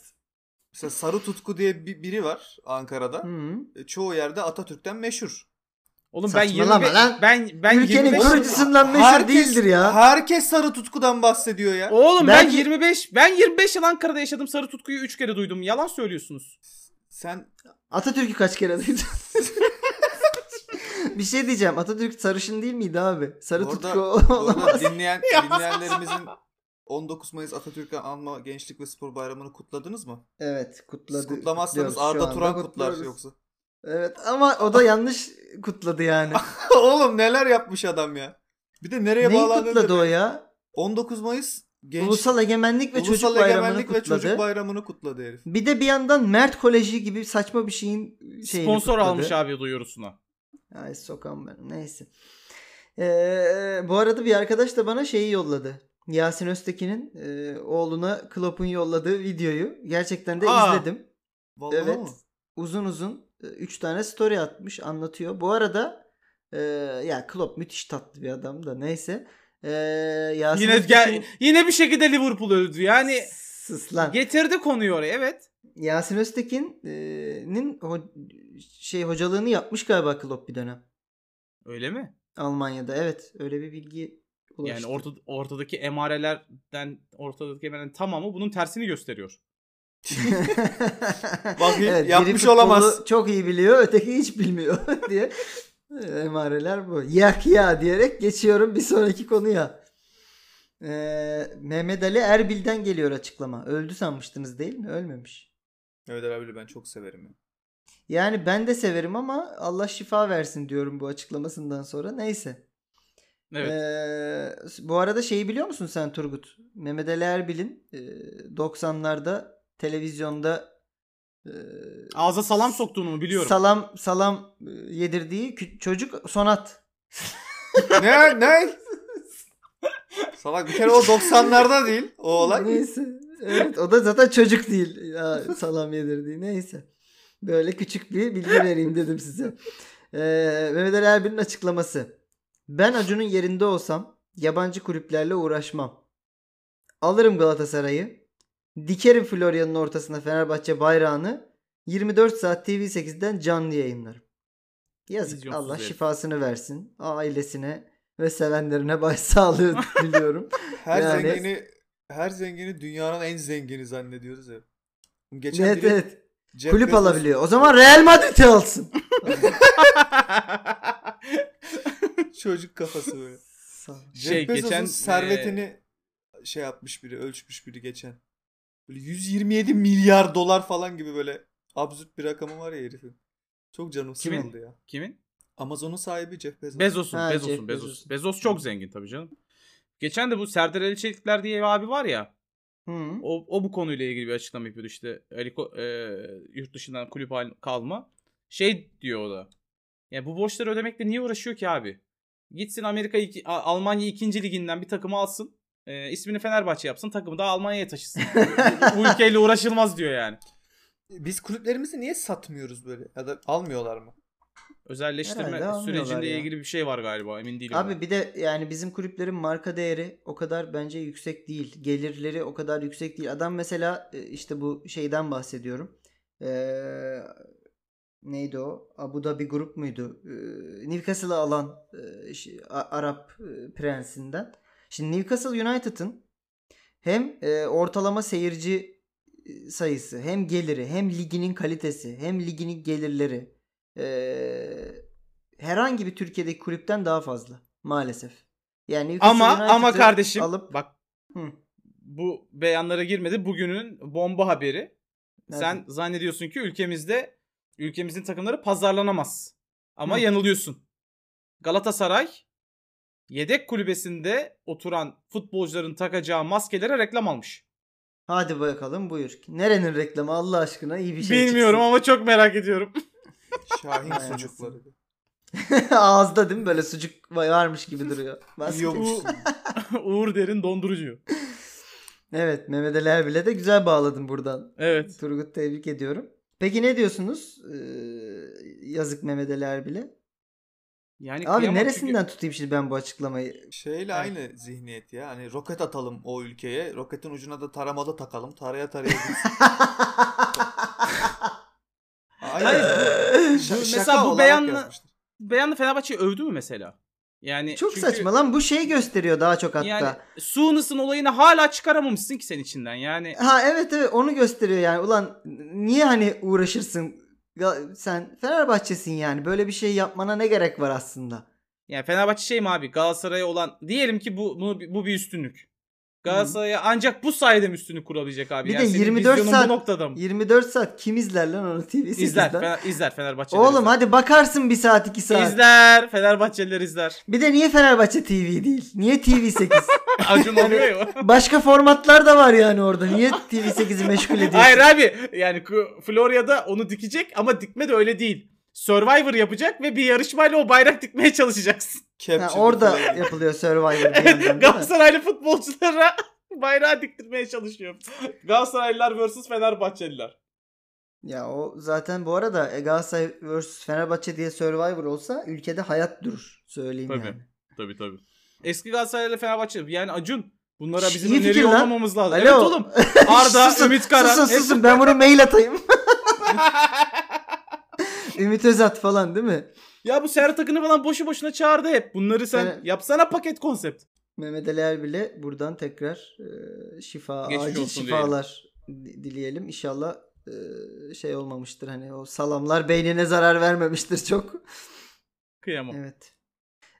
Speaker 1: mesela Sarı Tutku diye bir, biri var Ankara'da.
Speaker 2: Hı.
Speaker 1: E, Çoğu yerde Atatürk'ten meşhur.
Speaker 3: Oğlum ben
Speaker 2: Saçmalama
Speaker 3: 25
Speaker 2: lan.
Speaker 3: ben ben
Speaker 2: Ülkenin
Speaker 3: 25
Speaker 2: kurucusundan meşhur değildir ya.
Speaker 1: Herkes Sarı Tutku'dan bahsediyor ya.
Speaker 3: Oğlum
Speaker 2: Belki-
Speaker 3: ben 25 ben 25 yıl Ankara'da yaşadım. Sarı Tutku'yu 3 kere duydum. Yalan söylüyorsunuz.
Speaker 1: Sen
Speaker 2: Atatürk'ü kaç kere duydun? bir şey diyeceğim. Atatürk sarışın değil miydi abi? Sarı
Speaker 1: Orada-
Speaker 2: tutku
Speaker 1: arada dinleyen, dinleyenlerimizin 19 Mayıs Atatürk'ü anma Gençlik ve Spor Bayramı'nı kutladınız mı?
Speaker 2: Evet
Speaker 1: Siz
Speaker 2: kutladı.
Speaker 1: kutlamazsanız Arda Turan kutlar yoksa.
Speaker 2: Evet ama o da yanlış kutladı yani.
Speaker 1: Oğlum neler yapmış adam ya. Bir de nereye
Speaker 2: Neyi
Speaker 1: bağlandığını
Speaker 2: kutladı
Speaker 1: da-
Speaker 2: o ya?
Speaker 1: 19 Mayıs Genç
Speaker 2: Ulusal Egemenlik ve
Speaker 1: Ulusal
Speaker 2: Çocuk Bayramı'nı
Speaker 1: Egemenlik ve
Speaker 2: kutladı.
Speaker 1: Çocuk Bayramı'nı kutladı herif.
Speaker 2: Bir de bir yandan Mert Koleji gibi saçma bir şeyin şeyini
Speaker 3: Sponsor
Speaker 2: kutladı.
Speaker 3: almış abi duyurusuna.
Speaker 2: Ay sokam ben. Neyse. Ee, bu arada bir arkadaş da bana şeyi yolladı. Yasin Öztekin'in e, oğluna Klopp'un yolladığı videoyu. Gerçekten de
Speaker 3: Aa.
Speaker 2: izledim.
Speaker 1: Vallahi
Speaker 2: evet.
Speaker 1: mı?
Speaker 2: Uzun uzun 3 tane story atmış anlatıyor. Bu arada e, ya Klopp müthiş tatlı bir adam da neyse. E, Yasin
Speaker 3: Yine
Speaker 2: Öztekin-
Speaker 3: gel, yine bir şekilde Liverpool öldü. Yani
Speaker 2: Sus lan.
Speaker 3: getirdi konuyu oraya evet.
Speaker 2: Yasin Öztekin'in ho- şey hocalığını yapmış galiba Klopp bir dönem.
Speaker 3: Öyle mi?
Speaker 2: Almanya'da evet öyle bir bilgi ulaştı.
Speaker 3: Yani orta, ortadaki emarelerden ortadaki emarelerin tamamı bunun tersini gösteriyor.
Speaker 1: Bakayım,
Speaker 2: biri
Speaker 1: yapmış olamaz.
Speaker 2: Çok iyi biliyor öteki hiç bilmiyor diye. Emareler bu. Yak ya diyerek geçiyorum bir sonraki konuya. Ee, Mehmet Ali Erbil'den geliyor açıklama. Öldü sanmıştınız değil mi? Ölmemiş.
Speaker 1: Evet abi ben çok severim. ya.
Speaker 2: Yani ben de severim ama Allah şifa versin diyorum bu açıklamasından sonra. Neyse.
Speaker 3: Evet.
Speaker 2: Ee, bu arada şeyi biliyor musun sen Turgut? Mehmet Ali Erbil'in e, 90'larda televizyonda e,
Speaker 3: Ağza salam soktuğunu mu biliyorum.
Speaker 2: salam salam yedirdiği çocuk Sonat.
Speaker 1: ne ne? Salak bir kere o 90'larda değil o olay.
Speaker 2: Neyse. Evet o da zaten çocuk değil. Ya, salam yedirdiği neyse. Böyle küçük bir bilgi vereyim dedim size. Ee, Mehmet Ali Erbil'in açıklaması. Ben Acun'un yerinde olsam yabancı kulüplerle uğraşmam. Alırım Galatasaray'ı. Dikerim Florya'nın ortasına Fenerbahçe bayrağını. 24 saat TV8'den canlı yayınlarım. Yazık
Speaker 3: Vizyonsuz
Speaker 2: Allah
Speaker 3: herif.
Speaker 2: şifasını versin. Ailesine ve sevenlerine başsağlığı diliyorum.
Speaker 1: Her
Speaker 2: Yani-
Speaker 1: zengini her zengini dünyanın en zengini zannediyoruz ya. Geçen
Speaker 2: evet evet. Kulüp
Speaker 1: Bezos-
Speaker 2: alabiliyor. O zaman Real Madrid'i alsın.
Speaker 1: Çocuk kafası böyle.
Speaker 3: Şey,
Speaker 1: Jeff Bezos'un
Speaker 3: geçen,
Speaker 1: servetini şey yapmış biri, ölçmüş biri geçen. Böyle 127 milyar dolar falan gibi böyle absürt bir rakamı var ya herifin. Çok canım
Speaker 3: Kimin?
Speaker 1: sıkıldı ya.
Speaker 3: Kimin?
Speaker 1: Amazon'un sahibi Jeff Bezos.
Speaker 3: Bezos'un.
Speaker 2: Ha,
Speaker 3: Bezos'un.
Speaker 2: Jeff
Speaker 3: Bezos.
Speaker 2: Bezos.
Speaker 3: Bezos çok zengin tabii canım. Geçen de bu Serdar Ali Çelikler diye bir abi var ya.
Speaker 2: Hı.
Speaker 3: O, o bu konuyla ilgili bir açıklama yapıyordu işte. Aliko, e, yurt dışından kulüp kalma. Şey diyor o da. Ya bu borçları ödemekle niye uğraşıyor ki abi? Gitsin Amerika iki- Almanya 2. liginden bir takımı alsın. E, ismini Fenerbahçe yapsın. Takımı da Almanya'ya taşısın. bu, ülkeyle uğraşılmaz diyor yani.
Speaker 1: Biz kulüplerimizi niye satmıyoruz böyle? Ya da almıyorlar mı?
Speaker 3: Özelleştirme sürecinde
Speaker 2: ya.
Speaker 3: ilgili bir şey var galiba emin değilim.
Speaker 2: Abi
Speaker 3: ben.
Speaker 2: bir de yani bizim kulüplerin marka değeri o kadar bence yüksek değil. Gelirleri o kadar yüksek değil. Adam mesela e, işte bu şeyden bahsediyorum. Ee, neydi o? Abu Dhabi grup muydu? Ee, Newcastle'ı alan e, şey, Arap e, prensinden. Şimdi Newcastle United'ın hem e, ortalama seyirci sayısı, hem geliri, hem liginin kalitesi, hem liginin gelirleri e, herhangi bir Türkiye'deki kulüpten daha fazla maalesef. Yani Newcastle
Speaker 3: ama ama
Speaker 2: United'ı
Speaker 3: kardeşim
Speaker 2: alıp
Speaker 3: bak
Speaker 2: Hı.
Speaker 3: bu beyanlara girmedi. Bugünün bomba haberi. Sen
Speaker 2: Nerede?
Speaker 3: zannediyorsun ki ülkemizde ülkemizin takımları pazarlanamaz. Ama
Speaker 2: Hı.
Speaker 3: yanılıyorsun. Galatasaray yedek kulübesinde oturan futbolcuların takacağı maskelere reklam almış.
Speaker 2: hadi bakalım buyur. Nerenin reklamı Allah aşkına iyi bir şey
Speaker 3: Bilmiyorum
Speaker 2: çıksın.
Speaker 3: ama çok merak ediyorum.
Speaker 1: Şahin sucukları.
Speaker 2: Ağızda değil mi böyle sucuk varmış gibi duruyor.
Speaker 1: Yiyormuşsun.
Speaker 3: Uğur Derin dondurucu.
Speaker 2: Evet Mehmet Ali Erbil'e de güzel bağladın buradan.
Speaker 3: Evet.
Speaker 2: Turgut tebrik ediyorum. Peki ne diyorsunuz? Ee, yazık Mehmet Erbil'e.
Speaker 3: Yani
Speaker 2: Abi neresinden tutayım şimdi ben bu açıklamayı?
Speaker 1: Şeyle aynı zihniyet ya. Hani roket atalım o ülkeye. Roketin ucuna da taramalı takalım. Taraya taraya gitsin. Aynen.
Speaker 3: Hayır,
Speaker 1: Ş-
Speaker 3: Mesela
Speaker 1: şaka
Speaker 3: bu beyanla-. Çünkü beyanla Fenerbahçe'yi övdü mü mesela? Yani
Speaker 2: Çok
Speaker 3: çünkü
Speaker 2: saçma lan bu şeyi gösteriyor daha çok hatta.
Speaker 3: Yani Suunus'un olayını hala çıkaramamışsın ki sen içinden. Yani
Speaker 2: Ha evet evet onu gösteriyor yani. Ulan niye hani uğraşırsın? Sen Fenerbahçesin yani. Böyle bir şey yapmana ne gerek var aslında?
Speaker 3: yani Fenerbahçe şey mi abi? Galatasaray'a olan diyelim ki bu bunu, bu bir üstünlük. Galatasaray'a ancak bu sayede mi üstünlük kurabilecek abi?
Speaker 2: Bir
Speaker 3: yani
Speaker 2: de
Speaker 3: senin
Speaker 2: 24
Speaker 3: vizyonun
Speaker 2: saat-
Speaker 3: bu noktada mı?
Speaker 2: 24 saat kim izler lan onu TV8'den?
Speaker 3: İzler, Fener, izler Fenerbahçe.
Speaker 2: Oğlum hadi bakarsın bir saat iki saat.
Speaker 3: İzler. Fenerbahçeliler izler.
Speaker 2: Bir de niye Fenerbahçe TV değil? Niye TV8?
Speaker 3: Acun oluyor ya.
Speaker 2: Başka formatlar da var yani orada. Niye TV8'i meşgul ediyorsun?
Speaker 3: Hayır abi. Yani Florya'da onu dikecek ama dikme de öyle değil. Survivor yapacak ve bir yarışmayla o bayrak dikmeye çalışacaksın.
Speaker 2: Ha,
Speaker 1: Capture
Speaker 2: orada yapılıyor Survivor bir yandan değil mi?
Speaker 3: Galatasaraylı futbolculara bayrağı diktirmeye çalışıyor. Galatasaraylılar vs Fenerbahçeliler.
Speaker 2: Ya o zaten bu arada e, Galatasaray vs Fenerbahçe diye Survivor olsa ülkede hayat durur. Söyleyeyim
Speaker 3: Tabii.
Speaker 2: yani.
Speaker 3: Tabii tabii. Eski Galatasaraylı Fenerbahçe yani Acun bunlara
Speaker 2: Şş,
Speaker 3: bizim
Speaker 2: iyi
Speaker 3: öneri
Speaker 2: fikir lan.
Speaker 3: yollamamız lazım.
Speaker 2: Alo.
Speaker 3: Evet oğlum. Arda,
Speaker 2: Susun,
Speaker 3: Ümit Karan.
Speaker 2: Susun susun ben bunu mail atayım. Ümit Özat falan değil mi?
Speaker 3: ya bu Serhat Akın'ı falan boşu boşuna çağırdı hep. Bunları sen
Speaker 2: Evet.
Speaker 3: yapsana paket konsept.
Speaker 2: Mehmet Ali Erbil'e buradan tekrar e, şifa,
Speaker 3: Geçmiş
Speaker 2: acil şifalar di- dileyelim. İnşallah e, şey olmamıştır hani o salamlar beynine zarar vermemiştir çok.
Speaker 3: Kıyamam.
Speaker 2: Evet.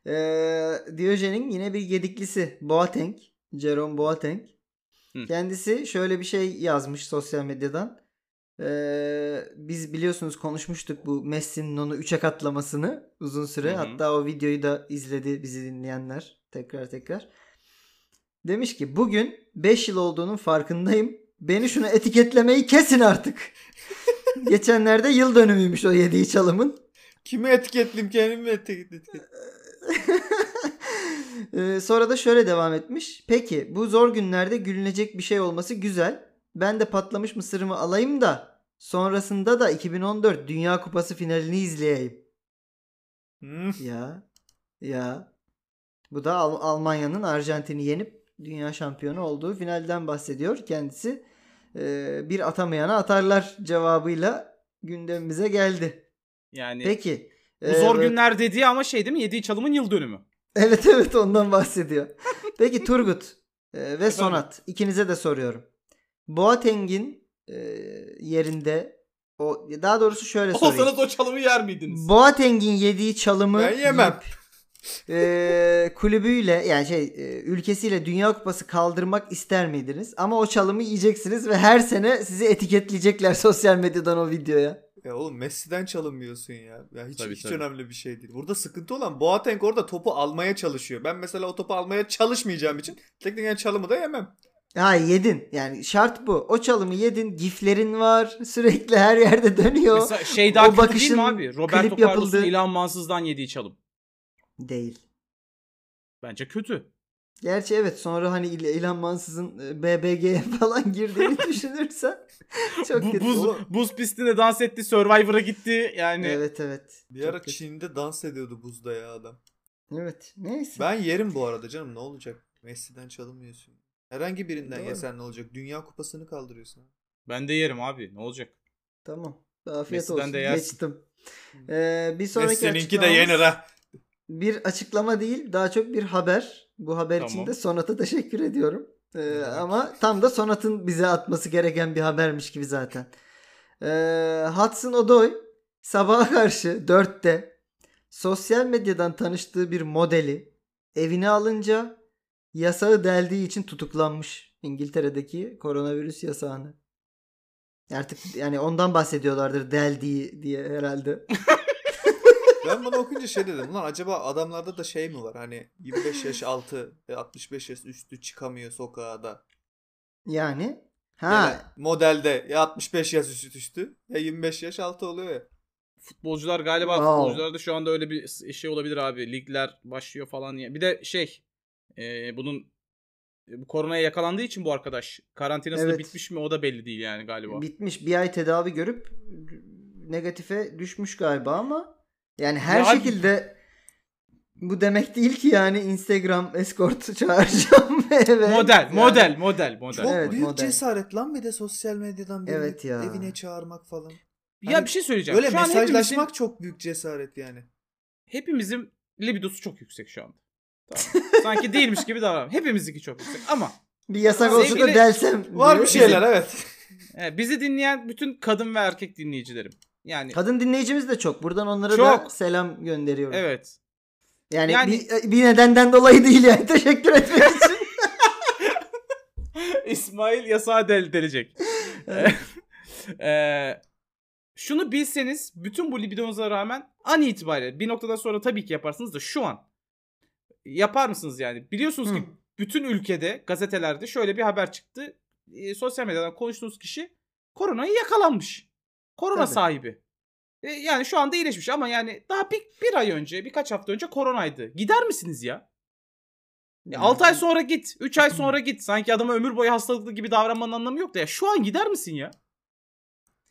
Speaker 2: Ee, Diyojen'in yine bir gediklisi Boateng. Jerome Boateng.
Speaker 3: Hı.
Speaker 2: Kendisi şöyle bir şey yazmış sosyal medyadan. Ee, biz biliyorsunuz konuşmuştuk bu Messi'nin onu 3'e katlamasını uzun süre.
Speaker 3: Hı hı.
Speaker 2: Hatta o videoyu da izledi bizi dinleyenler tekrar tekrar. Demiş ki bugün 5 yıl olduğunun farkındayım. Beni şunu etiketlemeyi kesin artık. Geçenlerde yıl dönümüymüş o yediği çalımın.
Speaker 1: Kimi etiketleyeyim kendimi mi etiketleyeyim?
Speaker 2: Ee, sonra da şöyle devam etmiş. Peki bu zor günlerde gülünecek bir şey olması güzel. Ben de patlamış mısırımı alayım da sonrasında da 2014 Dünya Kupası finalini izleyeyim.
Speaker 1: Hmm.
Speaker 2: Ya ya. Bu da Al- Almanya'nın Arjantin'i yenip dünya şampiyonu olduğu finalden bahsediyor. Kendisi e, bir atamayana atarlar cevabıyla gündemimize geldi.
Speaker 3: Yani
Speaker 2: Peki.
Speaker 3: bu zor
Speaker 2: e,
Speaker 3: günler dediği ama şey değil mi? Yediği çalımın yıl dönümü.
Speaker 2: Evet evet ondan bahsediyor. Peki Turgut e, ve Sonat ikinize de soruyorum. Boateng'in e, yerinde o daha doğrusu şöyle sorayım.
Speaker 3: Olsanız o çalımı yer miydiniz?
Speaker 2: Boateng'in yediği çalımı
Speaker 1: Ben yemem.
Speaker 2: yiyip, e, kulübüyle yani şey e, ülkesiyle Dünya Kupası kaldırmak ister miydiniz? Ama o çalımı yiyeceksiniz ve her sene sizi etiketleyecekler sosyal medyadan o videoya.
Speaker 1: Ya oğlum Messi'den çalınmıyorsun ya. Ya hiç,
Speaker 3: Tabii,
Speaker 1: hiç
Speaker 3: tabii.
Speaker 1: önemli bir şey değil. Burada sıkıntı olan Boateng orada topu almaya çalışıyor. Ben mesela o topu almaya çalışmayacağım için teknik çalımı da yemem.
Speaker 2: Ha yedin. Yani şart bu. O çalımı yedin. Giflerin var. Sürekli her yerde dönüyor.
Speaker 3: Mesela şey daha
Speaker 2: O
Speaker 3: kötü değil
Speaker 2: bakışın
Speaker 3: mi abi? Roberto Carlos'un. İlhan Mansız'dan yediği çalım.
Speaker 2: Değil.
Speaker 3: Bence kötü.
Speaker 2: Gerçi evet sonra hani İl- İlhan Mansız'ın BBG'ye falan girdiğini düşünürsen çok
Speaker 3: Bu,
Speaker 2: kötü.
Speaker 3: buz,
Speaker 1: Oğlum.
Speaker 3: buz pistinde dans etti. Survivor'a gitti. Yani
Speaker 2: Evet evet.
Speaker 1: Bir
Speaker 2: Çok
Speaker 1: ara
Speaker 2: kötü.
Speaker 1: Çin'de dans ediyordu buzda ya adam.
Speaker 2: Evet. Neyse.
Speaker 1: Ben yerim bu arada canım ne olacak? Messi'den çalınmıyorsun. Herhangi birinden
Speaker 2: Doğru.
Speaker 1: yesen ne olacak? Dünya kupasını kaldırıyorsun.
Speaker 3: ben de yerim abi. Ne olacak?
Speaker 2: Tamam. Afiyet
Speaker 3: Messi'den
Speaker 2: olsun.
Speaker 3: de yersin.
Speaker 2: Geçtim. Ee, bir sonraki
Speaker 1: Messi'ninki de yenir ha.
Speaker 2: Bir açıklama değil daha çok bir haber. Bu haber
Speaker 3: Tamam.
Speaker 2: için de Sonat'a teşekkür ediyorum. Ee,
Speaker 1: demek?
Speaker 2: ama tam da Sonat'ın bize atması gereken bir habermiş gibi zaten. Ee, Hudson Odoi sabaha karşı 4'te sosyal medyadan tanıştığı bir modeli evine alınca yasağı deldiği için tutuklanmış. İngiltere'deki koronavirüs yasağını. Artık yani ondan bahsediyorlardır deldiği diye herhalde.
Speaker 1: Ben bunu okuyunca şey dedim. Lan acaba adamlarda da şey mi var? Hani 25 yaş altı ve 65 yaş üstü çıkamıyor sokağa da.
Speaker 2: Yani ha
Speaker 1: Yani modelde ya 65 yaş üstü üstü ya 25 yaş altı oluyor ya.
Speaker 3: Futbolcular galiba
Speaker 2: Wow.
Speaker 3: futbolcularda şu anda öyle bir şey olabilir abi. Ligler başlıyor falan diye. Bir de şey e, bunun bu koronaya yakalandığı için bu arkadaş karantinası da
Speaker 2: Evet.
Speaker 3: bitmiş mi o da belli değil yani galiba.
Speaker 2: bitmiş bir ay tedavi görüp negatife düşmüş galiba ama yani her
Speaker 3: Ya-
Speaker 2: şekilde bu demek değil ki yani Instagram escort çağıracağım eve.
Speaker 3: model,
Speaker 2: Yani-
Speaker 3: model, model, model.
Speaker 1: Çok
Speaker 2: Evet,
Speaker 1: büyük
Speaker 2: model.
Speaker 1: cesaret lan bir de sosyal medyadan birini
Speaker 2: Evet ya.
Speaker 1: evine çağırmak falan.
Speaker 3: Ya
Speaker 1: Hani
Speaker 3: bir şey söyleyeceğim.
Speaker 1: Böyle
Speaker 3: şu an
Speaker 1: mesajlaşmak
Speaker 3: hepimizin,
Speaker 1: çok büyük cesaret yani.
Speaker 3: hepimizin libidosu çok yüksek şu anda. Tamam. Sanki değilmiş gibi davran. Hepimizinki çok yüksek ama
Speaker 2: Bir yasak olsa da delsem.
Speaker 1: Var bir şeyler evet.
Speaker 3: e, bizi dinleyen bütün kadın ve erkek dinleyicilerim. Yani
Speaker 2: Kadın dinleyicimiz de çok. Buradan onlara da
Speaker 3: Çok.
Speaker 2: selam gönderiyorum.
Speaker 3: evet.
Speaker 2: Yani,
Speaker 3: Yani-
Speaker 2: bir, bir nedenden dolayı değil yani. Teşekkür etmek için.
Speaker 3: İsmail yasağı del delecek. Eee, şunu bilseniz bütün bu libidonuza rağmen an itibariyle bir noktadan sonra tabii ki yaparsınız da şu an yapar mısınız yani? Biliyorsunuz
Speaker 2: Hı.
Speaker 3: ki bütün ülkede gazetelerde şöyle bir haber çıktı. Ee, sosyal medyadan konuştuğunuz kişi koronaya yakalanmış. Korona
Speaker 2: Tabii.
Speaker 3: sahibi. E, yani şu anda iyileşmiş ama yani daha bir, bir ay önce birkaç hafta önce koronaydı. Gider misiniz ya? Ya 6 ay sonra git. 3 ay sonra git. Sanki adama ömür boyu hastalıklı gibi davranmanın anlamı yok da ya. Şu an gider misin ya?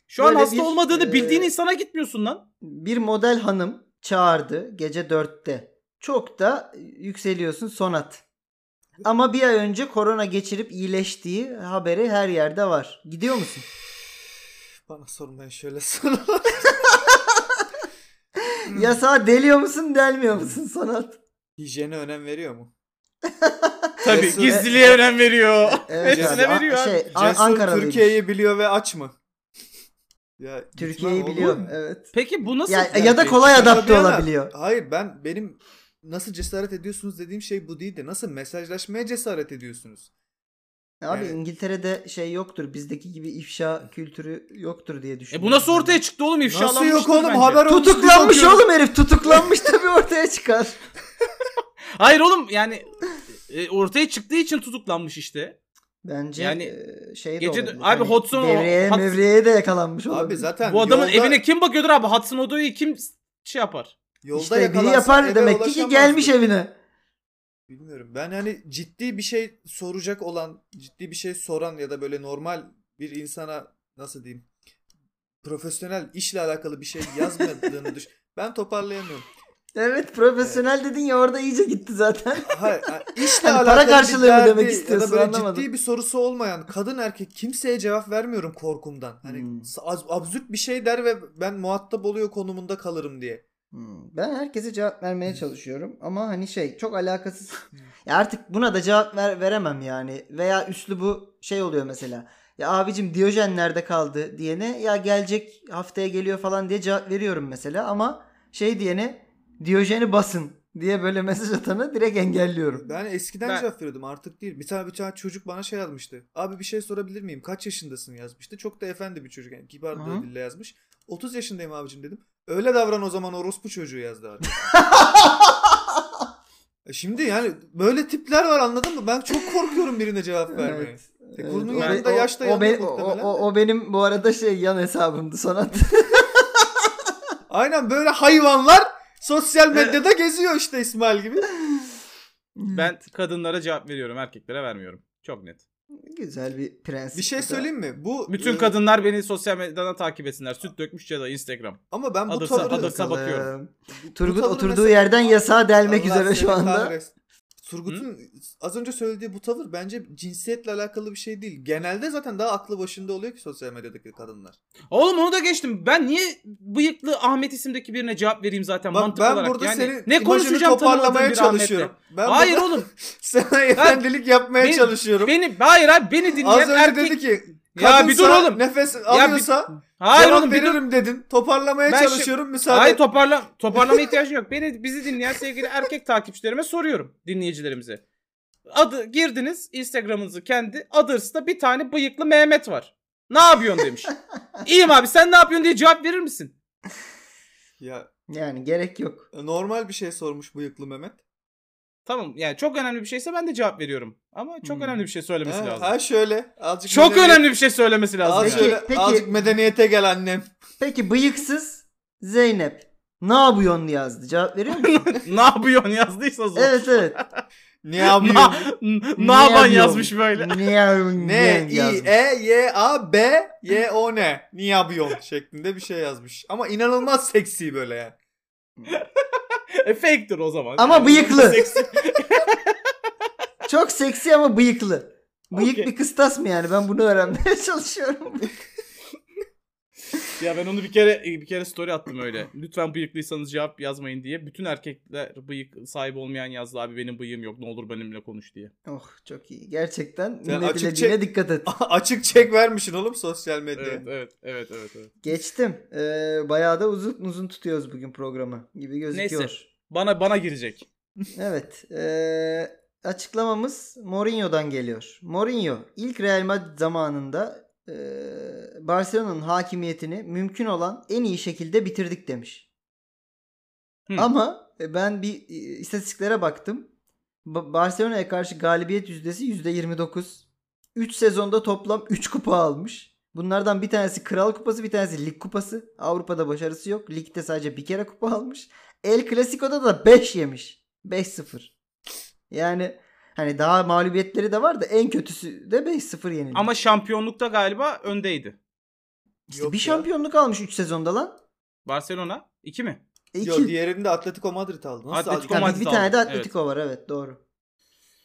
Speaker 3: Şu an
Speaker 2: Böyle
Speaker 3: hasta
Speaker 2: bir,
Speaker 3: olmadığını
Speaker 2: e,
Speaker 3: bildiğin insana gitmiyorsun lan.
Speaker 2: bir model hanım çağırdı gece 4'te. Çok da yükseliyorsun sonat. Ama bir ay önce korona geçirip iyileştiği haberi her yerde var. Gidiyor musun?
Speaker 1: Bana sormayın şöyle sor.
Speaker 2: Yasağa deliyor musun delmiyor musun sonat?
Speaker 1: Hijyene önem veriyor mu?
Speaker 3: Tabii
Speaker 1: Cesur-
Speaker 3: gizliliğe önem veriyor.
Speaker 2: Evet
Speaker 3: Hepsine
Speaker 2: abi,
Speaker 3: veriyor.
Speaker 2: Şey, An-
Speaker 1: Cesur
Speaker 2: Ankaralıymış.
Speaker 1: Türkiye'yi biliyor ve aç mı? Ya
Speaker 2: Türkiye'yi biliyor. Evet.
Speaker 3: Peki bu nasıl?
Speaker 2: Ya,
Speaker 3: yani
Speaker 2: ya da kolay adapte olabiliyor.
Speaker 1: Hayır ben benim nasıl cesaret ediyorsunuz dediğim şey bu değil de nasıl mesajlaşmaya cesaret ediyorsunuz?
Speaker 2: Abi
Speaker 1: Yani-
Speaker 2: İngiltere'de şey yoktur. Bizdeki gibi ifşa kültürü yoktur diye
Speaker 3: E
Speaker 2: düşünüyorum.
Speaker 3: bu nasıl ortaya çıktı oğlum? İfşalanmıştır
Speaker 1: Nasıl yok oğlum
Speaker 3: bence.
Speaker 1: haber
Speaker 2: Tutuklanmış oğlum herif. Tutuklanmış tabii ortaya çıkar.
Speaker 3: Hayır oğlum yani e, ortaya çıktığı için tutuklanmış işte.
Speaker 2: Bence
Speaker 3: Yani
Speaker 2: e, şey de
Speaker 3: gece
Speaker 2: olabilir.
Speaker 3: abi Hodgson o-
Speaker 2: devreye,
Speaker 3: Hudson-
Speaker 2: mevreye de yakalanmış olabilir.
Speaker 1: Abi zaten
Speaker 3: Bu adamın
Speaker 1: yolda,
Speaker 3: evine kim bakıyordur abi? Hudson Odoi kim şey yapar?
Speaker 1: Yolda
Speaker 2: İşte biri yapar demek ki ki gelmiş evine.
Speaker 1: Bilmiyorum. Ben hani ciddi bir şey soracak olan, ciddi bir şey soran ya da böyle normal bir insana nasıl diyeyim? Profesyonel işle alakalı bir şey yazmadığını düş. Ben toparlayamıyorum.
Speaker 2: Evet profesyonel dedin ya orada iyice gitti zaten.
Speaker 1: Hayır, yani işle
Speaker 2: para
Speaker 1: alakalı
Speaker 2: karşılığı
Speaker 1: bir
Speaker 2: mı
Speaker 1: derdi
Speaker 2: demek
Speaker 1: ya da
Speaker 2: istiyorsun,
Speaker 1: böyle
Speaker 2: anlamadım.
Speaker 1: ciddi bir sorusu olmayan kadın erkek kimseye cevap vermiyorum korkumdan. Hani
Speaker 2: Hmm.
Speaker 1: absürt bir şey der ve ben muhatap oluyor konumunda kalırım diye.
Speaker 2: Hmm, Ben herkese cevap vermeye çalışıyorum ama hani şey çok alakasız. ya artık buna da cevap ver, veremem yani. Veya üslubu şey oluyor mesela. Ya abicim Diyojen nerede kaldı diyene ya gelecek haftaya geliyor falan diye cevap veriyorum mesela ama şey diyene Diyojen'i basın diye böyle mesaj atanı direkt engelliyorum.
Speaker 1: Ben eskiden
Speaker 3: Ben-
Speaker 1: cevap veriyordum artık değil. Bir tane bir tane çocuk bana şey yazmıştı. Abi bir şey sorabilir miyim? Kaç yaşındasın yazmıştı. Çok da efendi bir çocuk yani kibar dille yazmış. 30 yaşındayım abicim dedim. Öyle davran o zaman orospu çocuğu yazdı abi. E Şimdi yani böyle tipler var anladın mı? Ben çok korkuyorum birine cevap vermeye.
Speaker 2: Evet.
Speaker 1: E,
Speaker 2: Evet,
Speaker 1: kurunun
Speaker 2: o-
Speaker 1: yanında
Speaker 2: o-
Speaker 1: yaşta
Speaker 2: o,
Speaker 1: yanında
Speaker 2: be- o,
Speaker 1: muhtemelen.
Speaker 2: o, o benim bu arada şey yan hesabımdı sonat.
Speaker 1: Aynen böyle hayvanlar sosyal medyada geziyor işte İsmail gibi.
Speaker 3: Ben kadınlara cevap veriyorum, erkeklere vermiyorum. Çok net.
Speaker 2: Güzel bir prensip.
Speaker 1: Bir şey
Speaker 2: bu da.
Speaker 1: söyleyeyim mi? Bu
Speaker 3: Bütün
Speaker 1: e,
Speaker 3: kadınlar beni sosyal medyadan takip etsinler. Süt dökmüş ya da Instagram.
Speaker 1: ama ben bu
Speaker 3: Adırsa-
Speaker 1: tavırı
Speaker 3: adırsa bakıyorum.
Speaker 1: bu
Speaker 2: Turgut
Speaker 1: tavırı
Speaker 2: oturduğu
Speaker 1: mesela-
Speaker 2: yerden yasağı delmek
Speaker 1: Allah
Speaker 2: üzere şu anda.
Speaker 1: kahretsin. Turgut'un az önce söylediği bu tavır bence cinsiyetle alakalı bir şey değil. Genelde zaten daha aklı başında oluyor ki sosyal medyadaki kadınlar.
Speaker 3: Oğlum onu da geçtim. Ben niye bıyıklı Ahmet isimdeki birine cevap vereyim zaten
Speaker 1: Bak
Speaker 3: mantık
Speaker 1: ben
Speaker 3: olarak.
Speaker 1: burada
Speaker 3: yani,
Speaker 1: senin
Speaker 3: ne konuşacağım
Speaker 1: toparlamaya
Speaker 3: bir
Speaker 1: çalışıyorum.
Speaker 3: Ahmet'le.
Speaker 1: Ben
Speaker 3: Hayır oğlum.
Speaker 1: sana efendilik yapmaya
Speaker 3: Beni-
Speaker 1: çalışıyorum.
Speaker 3: Beni hayır abi beni dinleyen
Speaker 1: Az önce
Speaker 3: erkek.
Speaker 1: dedi ki
Speaker 3: Ya bir dur
Speaker 1: kadınsa
Speaker 3: oğlum.
Speaker 1: nefes
Speaker 3: bir-
Speaker 1: alıyorsa
Speaker 3: Hayır
Speaker 1: cevap
Speaker 3: oğlum bir dur.
Speaker 1: veririm dedin. Toparlamaya
Speaker 3: Ben şu-
Speaker 1: çalışıyorum müsaade.
Speaker 3: Hayır toparla toparlama ihtiyacın yok. Beni bizi dinleyen sevgili erkek takipçilerime soruyorum dinleyicilerimize. Adı girdiniz Instagram'ınızı kendi Others'ta bir tane bıyıklı Mehmet var. Ne yapıyorsun demiş. İyiyim abi sen ne yapıyorsun diye cevap verir misin?
Speaker 1: Ya
Speaker 2: Yani gerek yok.
Speaker 1: normal bir şey sormuş bıyıklı Mehmet.
Speaker 3: Tamam yani çok önemli bir şeyse ben de cevap veriyorum. Ama çok
Speaker 2: Hmm.
Speaker 3: önemli bir şey söylemesi
Speaker 1: Ha,
Speaker 3: lazım.
Speaker 1: ha şöyle azıcık
Speaker 3: Çok
Speaker 1: medeniyet-
Speaker 3: önemli bir şey söylemesi lazım.
Speaker 1: Azıcık,
Speaker 3: yani.
Speaker 2: Peki,
Speaker 1: şöyle-
Speaker 2: peki.
Speaker 1: azıcık medeniyete gel annem.
Speaker 2: Peki bıyıksız Zeynep ne yapıyorsun yazdı. Cevap veriyor musun?
Speaker 3: ne yapıyorsun yazdıysa zor.
Speaker 2: evet evet.
Speaker 1: Ne yapıyorsun?
Speaker 3: Ne yapan yazmış böyle.
Speaker 2: Ne yapıyorsun?
Speaker 1: Ne i e y a b y o n. Ne yapıyorsun şeklinde bir şey yazmış. Ama inanılmaz seksi böyle yani.
Speaker 3: E fake'tir o zaman.
Speaker 2: Ama
Speaker 3: Yani
Speaker 2: bıyıklı.
Speaker 3: seksi-
Speaker 2: Çok seksi ama bıyıklı. Bıyık
Speaker 3: Okey.
Speaker 2: bir kıstas mı yani? Ben bunu öğrenmeye çalışıyorum.
Speaker 3: Ya ben onu bir kere bir kere story attım öyle. Lütfen bıyıklıysanız cevap yazmayın diye. Bütün erkekler bıyık sahibi olmayan yazdı abi benim bıyığım yok ne olur benimle konuş diye.
Speaker 2: oh çok iyi. Gerçekten
Speaker 1: Sen
Speaker 2: ne
Speaker 1: açık
Speaker 2: dilediğine
Speaker 1: çek-
Speaker 2: dikkat et.
Speaker 1: Açık çek vermişsin oğlum sosyal medyaya.
Speaker 3: Evet evet evet evet. evet.
Speaker 2: Geçtim. Ee, bayağı da uzun uzun tutuyoruz bugün programı gibi gözüküyor.
Speaker 3: Neyse. Bana bana girecek.
Speaker 2: Evet. ee, açıklamamız Mourinho'dan geliyor. Mourinho ilk Real Madrid zamanında Barcelona'nın hakimiyetini mümkün olan en iyi şekilde bitirdik demiş.
Speaker 3: Hı.
Speaker 2: Ama e, ben bir e, istatistiklere baktım. Ba- Barcelona'ya karşı galibiyet yüzdesi %29. 3 sezonda toplam 3 kupa almış. Bunlardan bir tanesi Kral Kupası, bir tanesi Lig Kupası. Avrupa'da başarısı yok. Ligde sadece bir kere kupa almış. El Clasico'da da 5 yemiş. 5-0. Yani hani daha mağlubiyetleri de var da en kötüsü de 5-0 yenildi.
Speaker 3: Ama şampiyonlukta galiba öndeydi.
Speaker 2: İşte
Speaker 1: Yok
Speaker 2: bir
Speaker 1: ya.
Speaker 2: şampiyonluk almış 3 sezonda lan.
Speaker 3: Barcelona 2 mi?
Speaker 2: İki.
Speaker 1: Yo diğerinde Atletico Madrid aldı. Nasıl
Speaker 3: Atletico
Speaker 1: aldı?
Speaker 2: Bir,
Speaker 3: Madrid
Speaker 2: bir tane de Atletico var evet doğru.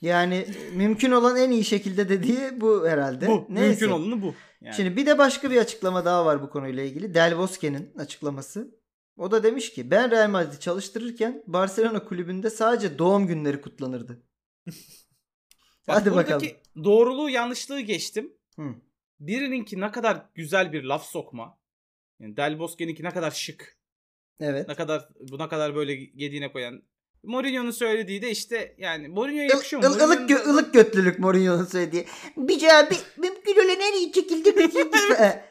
Speaker 2: Yani mümkün olan en iyi şekilde dediği bu herhalde.
Speaker 3: Bu.
Speaker 2: Neyse.
Speaker 3: Mümkün olanı bu. Yani.
Speaker 2: Şimdi bir de başka bir açıklama daha var bu konuyla ilgili. Del Bosque'nin açıklaması. O da demiş ki ben Real Madrid'i çalıştırırken Barcelona kulübünde sadece doğum günleri kutlanırdı.
Speaker 3: Bak
Speaker 2: Hadi
Speaker 3: buradaki
Speaker 2: bakalım.
Speaker 3: doğruluğu yanlışlığı geçtim.
Speaker 2: Hı.
Speaker 3: Birininki ne kadar güzel bir laf sokma. Yani Del Bosque'ninki ne kadar şık.
Speaker 2: Evet.
Speaker 3: Ne kadar bu ne kadar böyle yediğine koyan. Mourinho'nun söylediği de işte yani Mourinho'ya yakışıyor mu?
Speaker 2: Il, ılık,
Speaker 3: Mourinho'nun-
Speaker 2: gö- ılık götlülük Mourinho'nun söylediği. Bir cevabı mümkün olan en iyi şekilde bitirdik.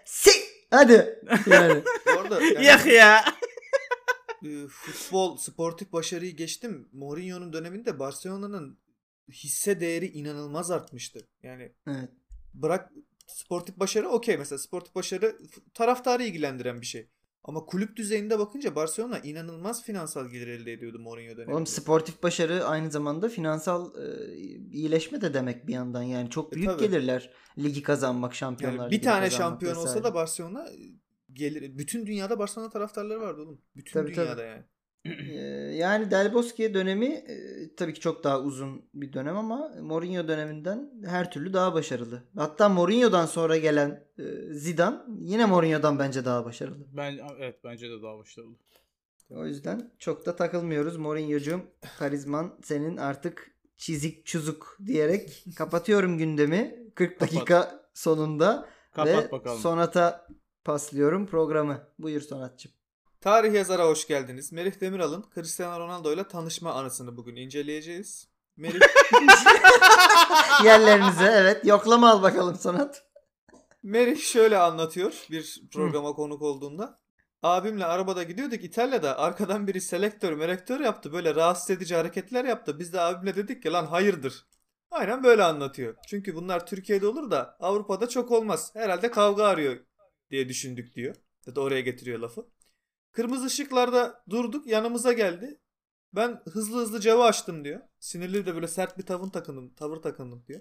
Speaker 2: Si Hadi. Yani.
Speaker 1: Bu arada yani,
Speaker 3: Yak ya.
Speaker 1: e, futbol, sportif başarıyı geçtim. Mourinho'nun döneminde Barcelona'nın hisse değeri inanılmaz artmıştı. Yani
Speaker 2: Evet.
Speaker 1: bırak sportif başarı okey mesela sportif başarı taraftarı ilgilendiren bir şey. Ama kulüp düzeyinde bakınca Barcelona inanılmaz finansal gelir elde ediyordu Mourinho döneminde.
Speaker 2: Oğlum sportif başarı aynı zamanda finansal e, iyileşme de demek bir yandan. Yani çok
Speaker 1: E,
Speaker 2: büyük
Speaker 1: tabii.
Speaker 2: gelirler ligi kazanmak, şampiyonlar
Speaker 1: yani bir tane şampiyon olsa
Speaker 2: vesaire.
Speaker 1: da Barcelona e, gelir. Bütün dünyada Barcelona taraftarları vardı oğlum. Bütün
Speaker 2: Tabii, tabii.
Speaker 1: dünyada yani.
Speaker 2: Ee, yani Del Bosque dönemi e, tabii ki çok daha uzun bir dönem ama Mourinho döneminden her türlü daha başarılı. Hatta Mourinho'dan sonra gelen e, Zidane yine Mourinho'dan bence daha başarılı.
Speaker 3: Ben evet bence de daha başarılı.
Speaker 2: O yüzden çok da takılmıyoruz. Mourinho'cum karizman senin artık çizik çuzuk diyerek kapatıyorum gündemi. 40 dakika sonunda
Speaker 3: Kapat
Speaker 2: ve
Speaker 3: bakalım.
Speaker 2: Sonata paslıyorum programı. Buyur Sonatçım.
Speaker 1: Tarih yazara hoş geldiniz. Merih Demiral'ın Cristiano Ronaldo ile tanışma anısını bugün inceleyeceğiz. Merih,
Speaker 2: Yerlerinize evet yoklama al bakalım Sonat.
Speaker 1: Merih şöyle anlatıyor bir programa konuk olduğunda. Abimle arabada gidiyorduk İtalya'da arkadan biri selektör melektör yaptı böyle rahatsız edici hareketler yaptı. Biz de abimle dedik ki lan hayırdır. Aynen böyle anlatıyor. Çünkü bunlar Türkiye'de olur da Avrupa'da çok olmaz. Herhalde kavga arıyor diye düşündük diyor. Ya da oraya getiriyor lafı. Kırmızı ışıklarda durduk yanımıza geldi. Ben hızlı hızlı camı açtım diyor. Sinirli de böyle sert bir tavır takındım, tavır takındım diyor.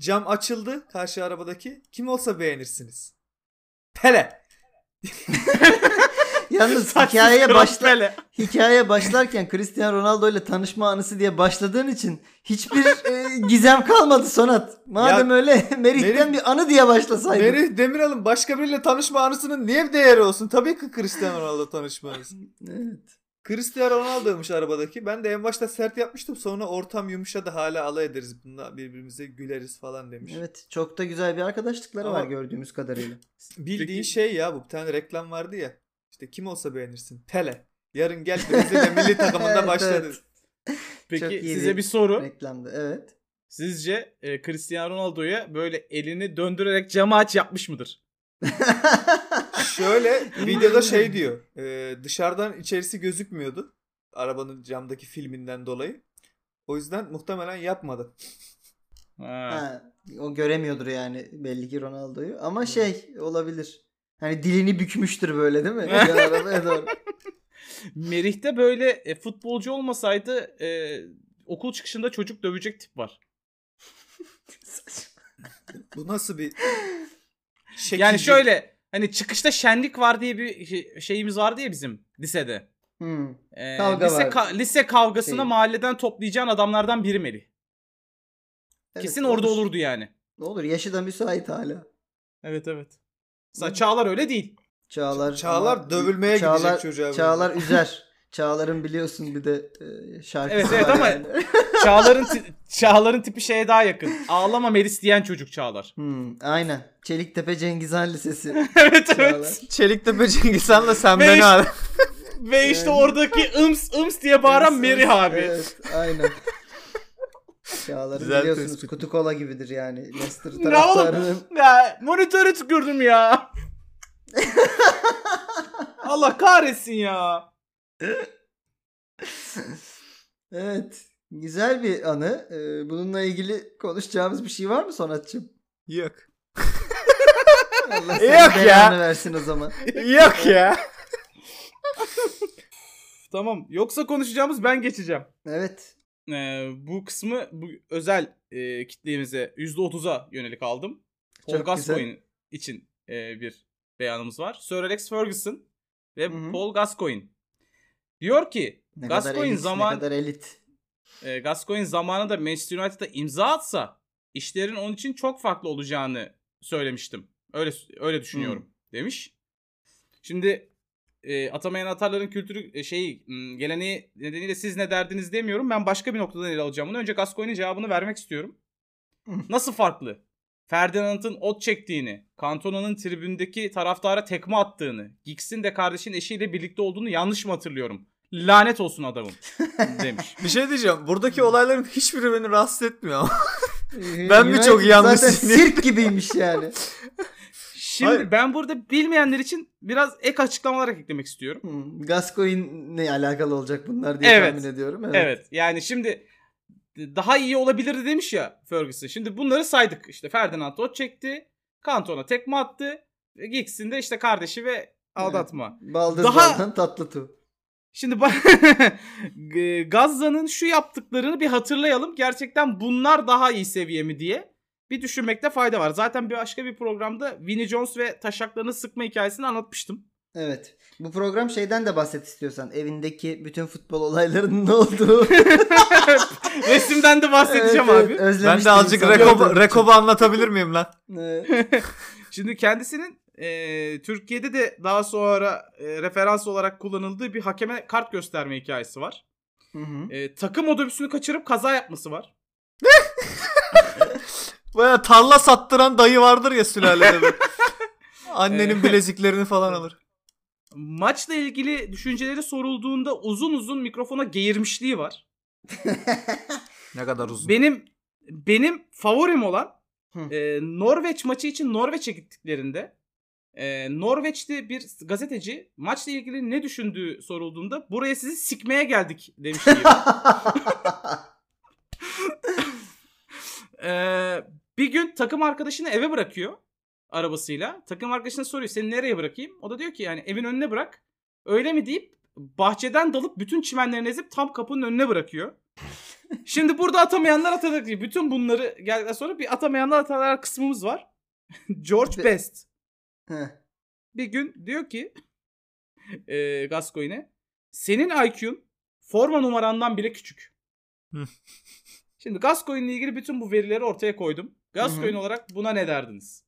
Speaker 1: Cam açıldı karşı arabadaki. Kim olsa beğenirsiniz. Pele.
Speaker 2: Yalnız hikayeye başla hikayeye başlarken Cristiano Ronaldo ile tanışma anısı diye başladığın için hiçbir e, gizem kalmadı Sonat. Madem
Speaker 1: Ya,
Speaker 2: öyle Merih'ten
Speaker 1: Merih-
Speaker 2: bir anı diye başlasaydın.
Speaker 1: Merih Demiral'ın başka biriyle tanışma anısının niye bir değeri olsun? Tabii ki Cristiano Ronaldo tanışma anısı.
Speaker 2: Evet.
Speaker 1: Cristiano Ronaldo'ymuş arabadaki. Ben de en başta sert yapmıştım. Sonra ortam yumuşadı. Hala alay ederiz. Bununla birbirimize güleriz falan demiş.
Speaker 2: Evet. Çok da güzel bir arkadaşlıkları
Speaker 1: Ama-
Speaker 2: var gördüğümüz kadarıyla.
Speaker 1: Bildiğin
Speaker 3: Peki-
Speaker 1: şey ya bu bir tane reklam vardı ya. İşte kim olsa beğenirsin. Pele. Yarın gel Brezilya milli takımında
Speaker 2: Evet,
Speaker 1: başladı.
Speaker 2: evet.
Speaker 3: Peki size
Speaker 2: bir
Speaker 3: soru.
Speaker 2: Reklamda. Evet.
Speaker 3: Sizce e, Cristiano Ronaldo'ya böyle elini döndürerek camı aç yapmış mıdır?
Speaker 1: Şöyle videoda şey diyor. e, dışarıdan içerisi gözükmüyordu. Arabanın camdaki filminden dolayı. O yüzden muhtemelen yapmadı.
Speaker 3: Ha.
Speaker 2: Ha, o göremiyordur yani belli ki Ronaldo'yu. Ama şey olabilir. Hani dilini bükmüştür böyle değil mi? Arabaya doğru.
Speaker 3: Merih'te böyle e, futbolcu olmasaydı e, okul çıkışında çocuk dövecek tip var.
Speaker 1: Bu nasıl bir şekil?
Speaker 3: Yani şöyle hani çıkışta şenlik var diye bir şey- şeyimiz vardı ya bizim lisede.
Speaker 2: Hmm.
Speaker 3: E,
Speaker 2: Kavga
Speaker 3: lise,
Speaker 2: vardı.
Speaker 3: ka- lise kavgasına
Speaker 2: Şey.
Speaker 3: mahalleden toplayacağın adamlardan biri Merih.
Speaker 2: Evet,
Speaker 3: Kesin orada
Speaker 2: olur.
Speaker 3: olurdu yani.
Speaker 2: Ne olur yaşı da müsait hala.
Speaker 3: Evet evet. Sa- Çağlar öyle değil.
Speaker 2: Çağlar
Speaker 1: Çağlar
Speaker 2: ama-
Speaker 1: dövülmeye
Speaker 2: Çağlar,
Speaker 1: gidecek çocuğa. böyle.
Speaker 2: Çağlar üzer. Çağlar'ın biliyorsun bir de e, şarkısı
Speaker 3: Evet, evet ama-
Speaker 2: yani.
Speaker 3: Çağlar'ın Çağlar'ın tipi şeye daha yakın. Ağlama Melis diyen çocuk Çağlar.
Speaker 2: Hmm, aynen. Çeliktepe Cengizhan Lisesi.
Speaker 3: evet
Speaker 2: Çağlar.
Speaker 3: evet.
Speaker 1: Çeliktepe Cengizhan'la sen
Speaker 3: Ve
Speaker 1: beni ara.
Speaker 3: Ve işte
Speaker 2: Yani-
Speaker 3: oradaki ıms ıms diye bağıran Merih abi.
Speaker 2: Evet, aynen. Çağlar'ın
Speaker 1: Güzel
Speaker 2: biliyorsunuz
Speaker 1: tespit.
Speaker 2: kutu kola gibidir yani. Leicester
Speaker 3: Ne
Speaker 2: taraftarının.
Speaker 3: Ya monitörü tükürdüm ya. Allah kahretsin ya.
Speaker 2: Evet. Güzel bir anı. Ee, bununla ilgili konuşacağımız bir şey var mı Sonatçım?
Speaker 1: Yok.
Speaker 2: Allah
Speaker 1: Yok ya.
Speaker 2: versin o zaman.
Speaker 1: Yok ya.
Speaker 3: Tamam. Yoksa konuşacağımız ben geçeceğim.
Speaker 2: Evet.
Speaker 3: Ee, bu kısmı bu özel e, kitlemize %30'a yönelik aldım. Paul Gascoigne için e, bir beyanımız var. Sir Alex Ferguson ve
Speaker 2: Hı hı.
Speaker 3: Paul Gascoigne. Diyor ki
Speaker 2: Ne
Speaker 3: Gascoigne
Speaker 2: elit,
Speaker 3: zaman
Speaker 2: ne kadar elit.
Speaker 3: e, Gascoigne zamanında Manchester United'a imza atsa işlerin onun için çok farklı olacağını söylemiştim. Öyle öyle düşünüyorum demiş. Şimdi e, atamayan atarların kültürü e, şeyi geleneği nedeniyle siz ne derdiniz demiyorum. Ben başka bir noktadan ele alacağım bunu. Önce Gascoigne'in cevabını vermek istiyorum. Nasıl farklı? Ferdinand'ın ot çektiğini, Cantona'nın tribündeki taraftara tekme attığını, Giggs'in de kardeşin eşiyle birlikte olduğunu yanlış mı hatırlıyorum? Lanet olsun adamım demiş.
Speaker 1: Bir şey diyeceğim. Buradaki olayların hiçbiri beni rahatsız etmiyor ama.
Speaker 2: Ee,
Speaker 1: Ben mi çok yanlış
Speaker 2: Zaten sirk gibiymiş yani.
Speaker 3: Şimdi
Speaker 1: Hayır.
Speaker 3: ben burada bilmeyenler için biraz ek açıklamalar eklemek istiyorum.
Speaker 2: Hmm, Gascoigne ne alakalı olacak bunlar diye
Speaker 3: Evet.
Speaker 2: tahmin ediyorum. Evet.
Speaker 3: Evet. yani şimdi daha iyi olabilirdi demiş ya Ferguson. Şimdi bunları saydık. İşte Ferdinand ot çekti. Cantona tekme attı. Giggs'in de işte kardeşi ve aldatma.
Speaker 2: Baldız
Speaker 3: Daha-
Speaker 2: tatlı tu.
Speaker 3: Şimdi Gazza'nın şu yaptıklarını bir hatırlayalım. Gerçekten bunlar daha iyi seviye mi diye bir düşünmekte fayda var. Zaten bir başka bir programda Vinnie Jones ve taşaklarını sıkma hikayesini anlatmıştım.
Speaker 2: Evet. Bu program şeyden de bahset istiyorsan. Evindeki bütün futbol olaylarının ne olduğu.
Speaker 3: Resimden de bahsedeceğim
Speaker 2: Evet,
Speaker 3: abi.
Speaker 2: evet,
Speaker 1: Ben de azıcık. Rekob, Rekob'u anlatabilir miyim lan?
Speaker 2: Evet.
Speaker 3: Şimdi kendisinin e, Türkiye'de de daha sonra e, referans olarak kullanıldığı bir hakeme kart gösterme hikayesi var.
Speaker 2: Hı hı.
Speaker 3: E, takım otobüsünü kaçırıp kaza yapması var.
Speaker 1: Baya tarla sattıran dayı vardır ya sülalede. Annenin bileziklerini falan alır.
Speaker 3: Maçla ilgili düşünceleri sorulduğunda uzun uzun mikrofona geğirmişliği var.
Speaker 1: Ne kadar uzun.
Speaker 3: Benim benim favorim olan
Speaker 2: Hı.
Speaker 3: e, Norveç maçı için Norveç'e gittiklerinde e, Norveç'te bir gazeteci maçla ilgili ne düşündüğü sorulduğunda buraya sizi sikmeye geldik demişti. Ee, bir gün takım arkadaşını eve bırakıyor arabasıyla. Takım arkadaşına soruyor seni nereye bırakayım? O da diyor ki yani evin önüne bırak. Öyle mi deyip bahçeden dalıp bütün çimenlerini ezip tam kapının önüne bırakıyor. Şimdi burada atamayanlar atadık diye. Bütün bunları geldikten sonra bir atamayanlar atalar kısmımız var. George
Speaker 2: Be-
Speaker 3: Best
Speaker 2: Heh.
Speaker 3: bir gün diyor ki e, Gascoigne'e senin IQ'un forma numarandan bile küçük. Şimdi Gascoigne'le ilgili bütün bu verileri ortaya koydum. Gascoigne olarak buna ne derdiniz?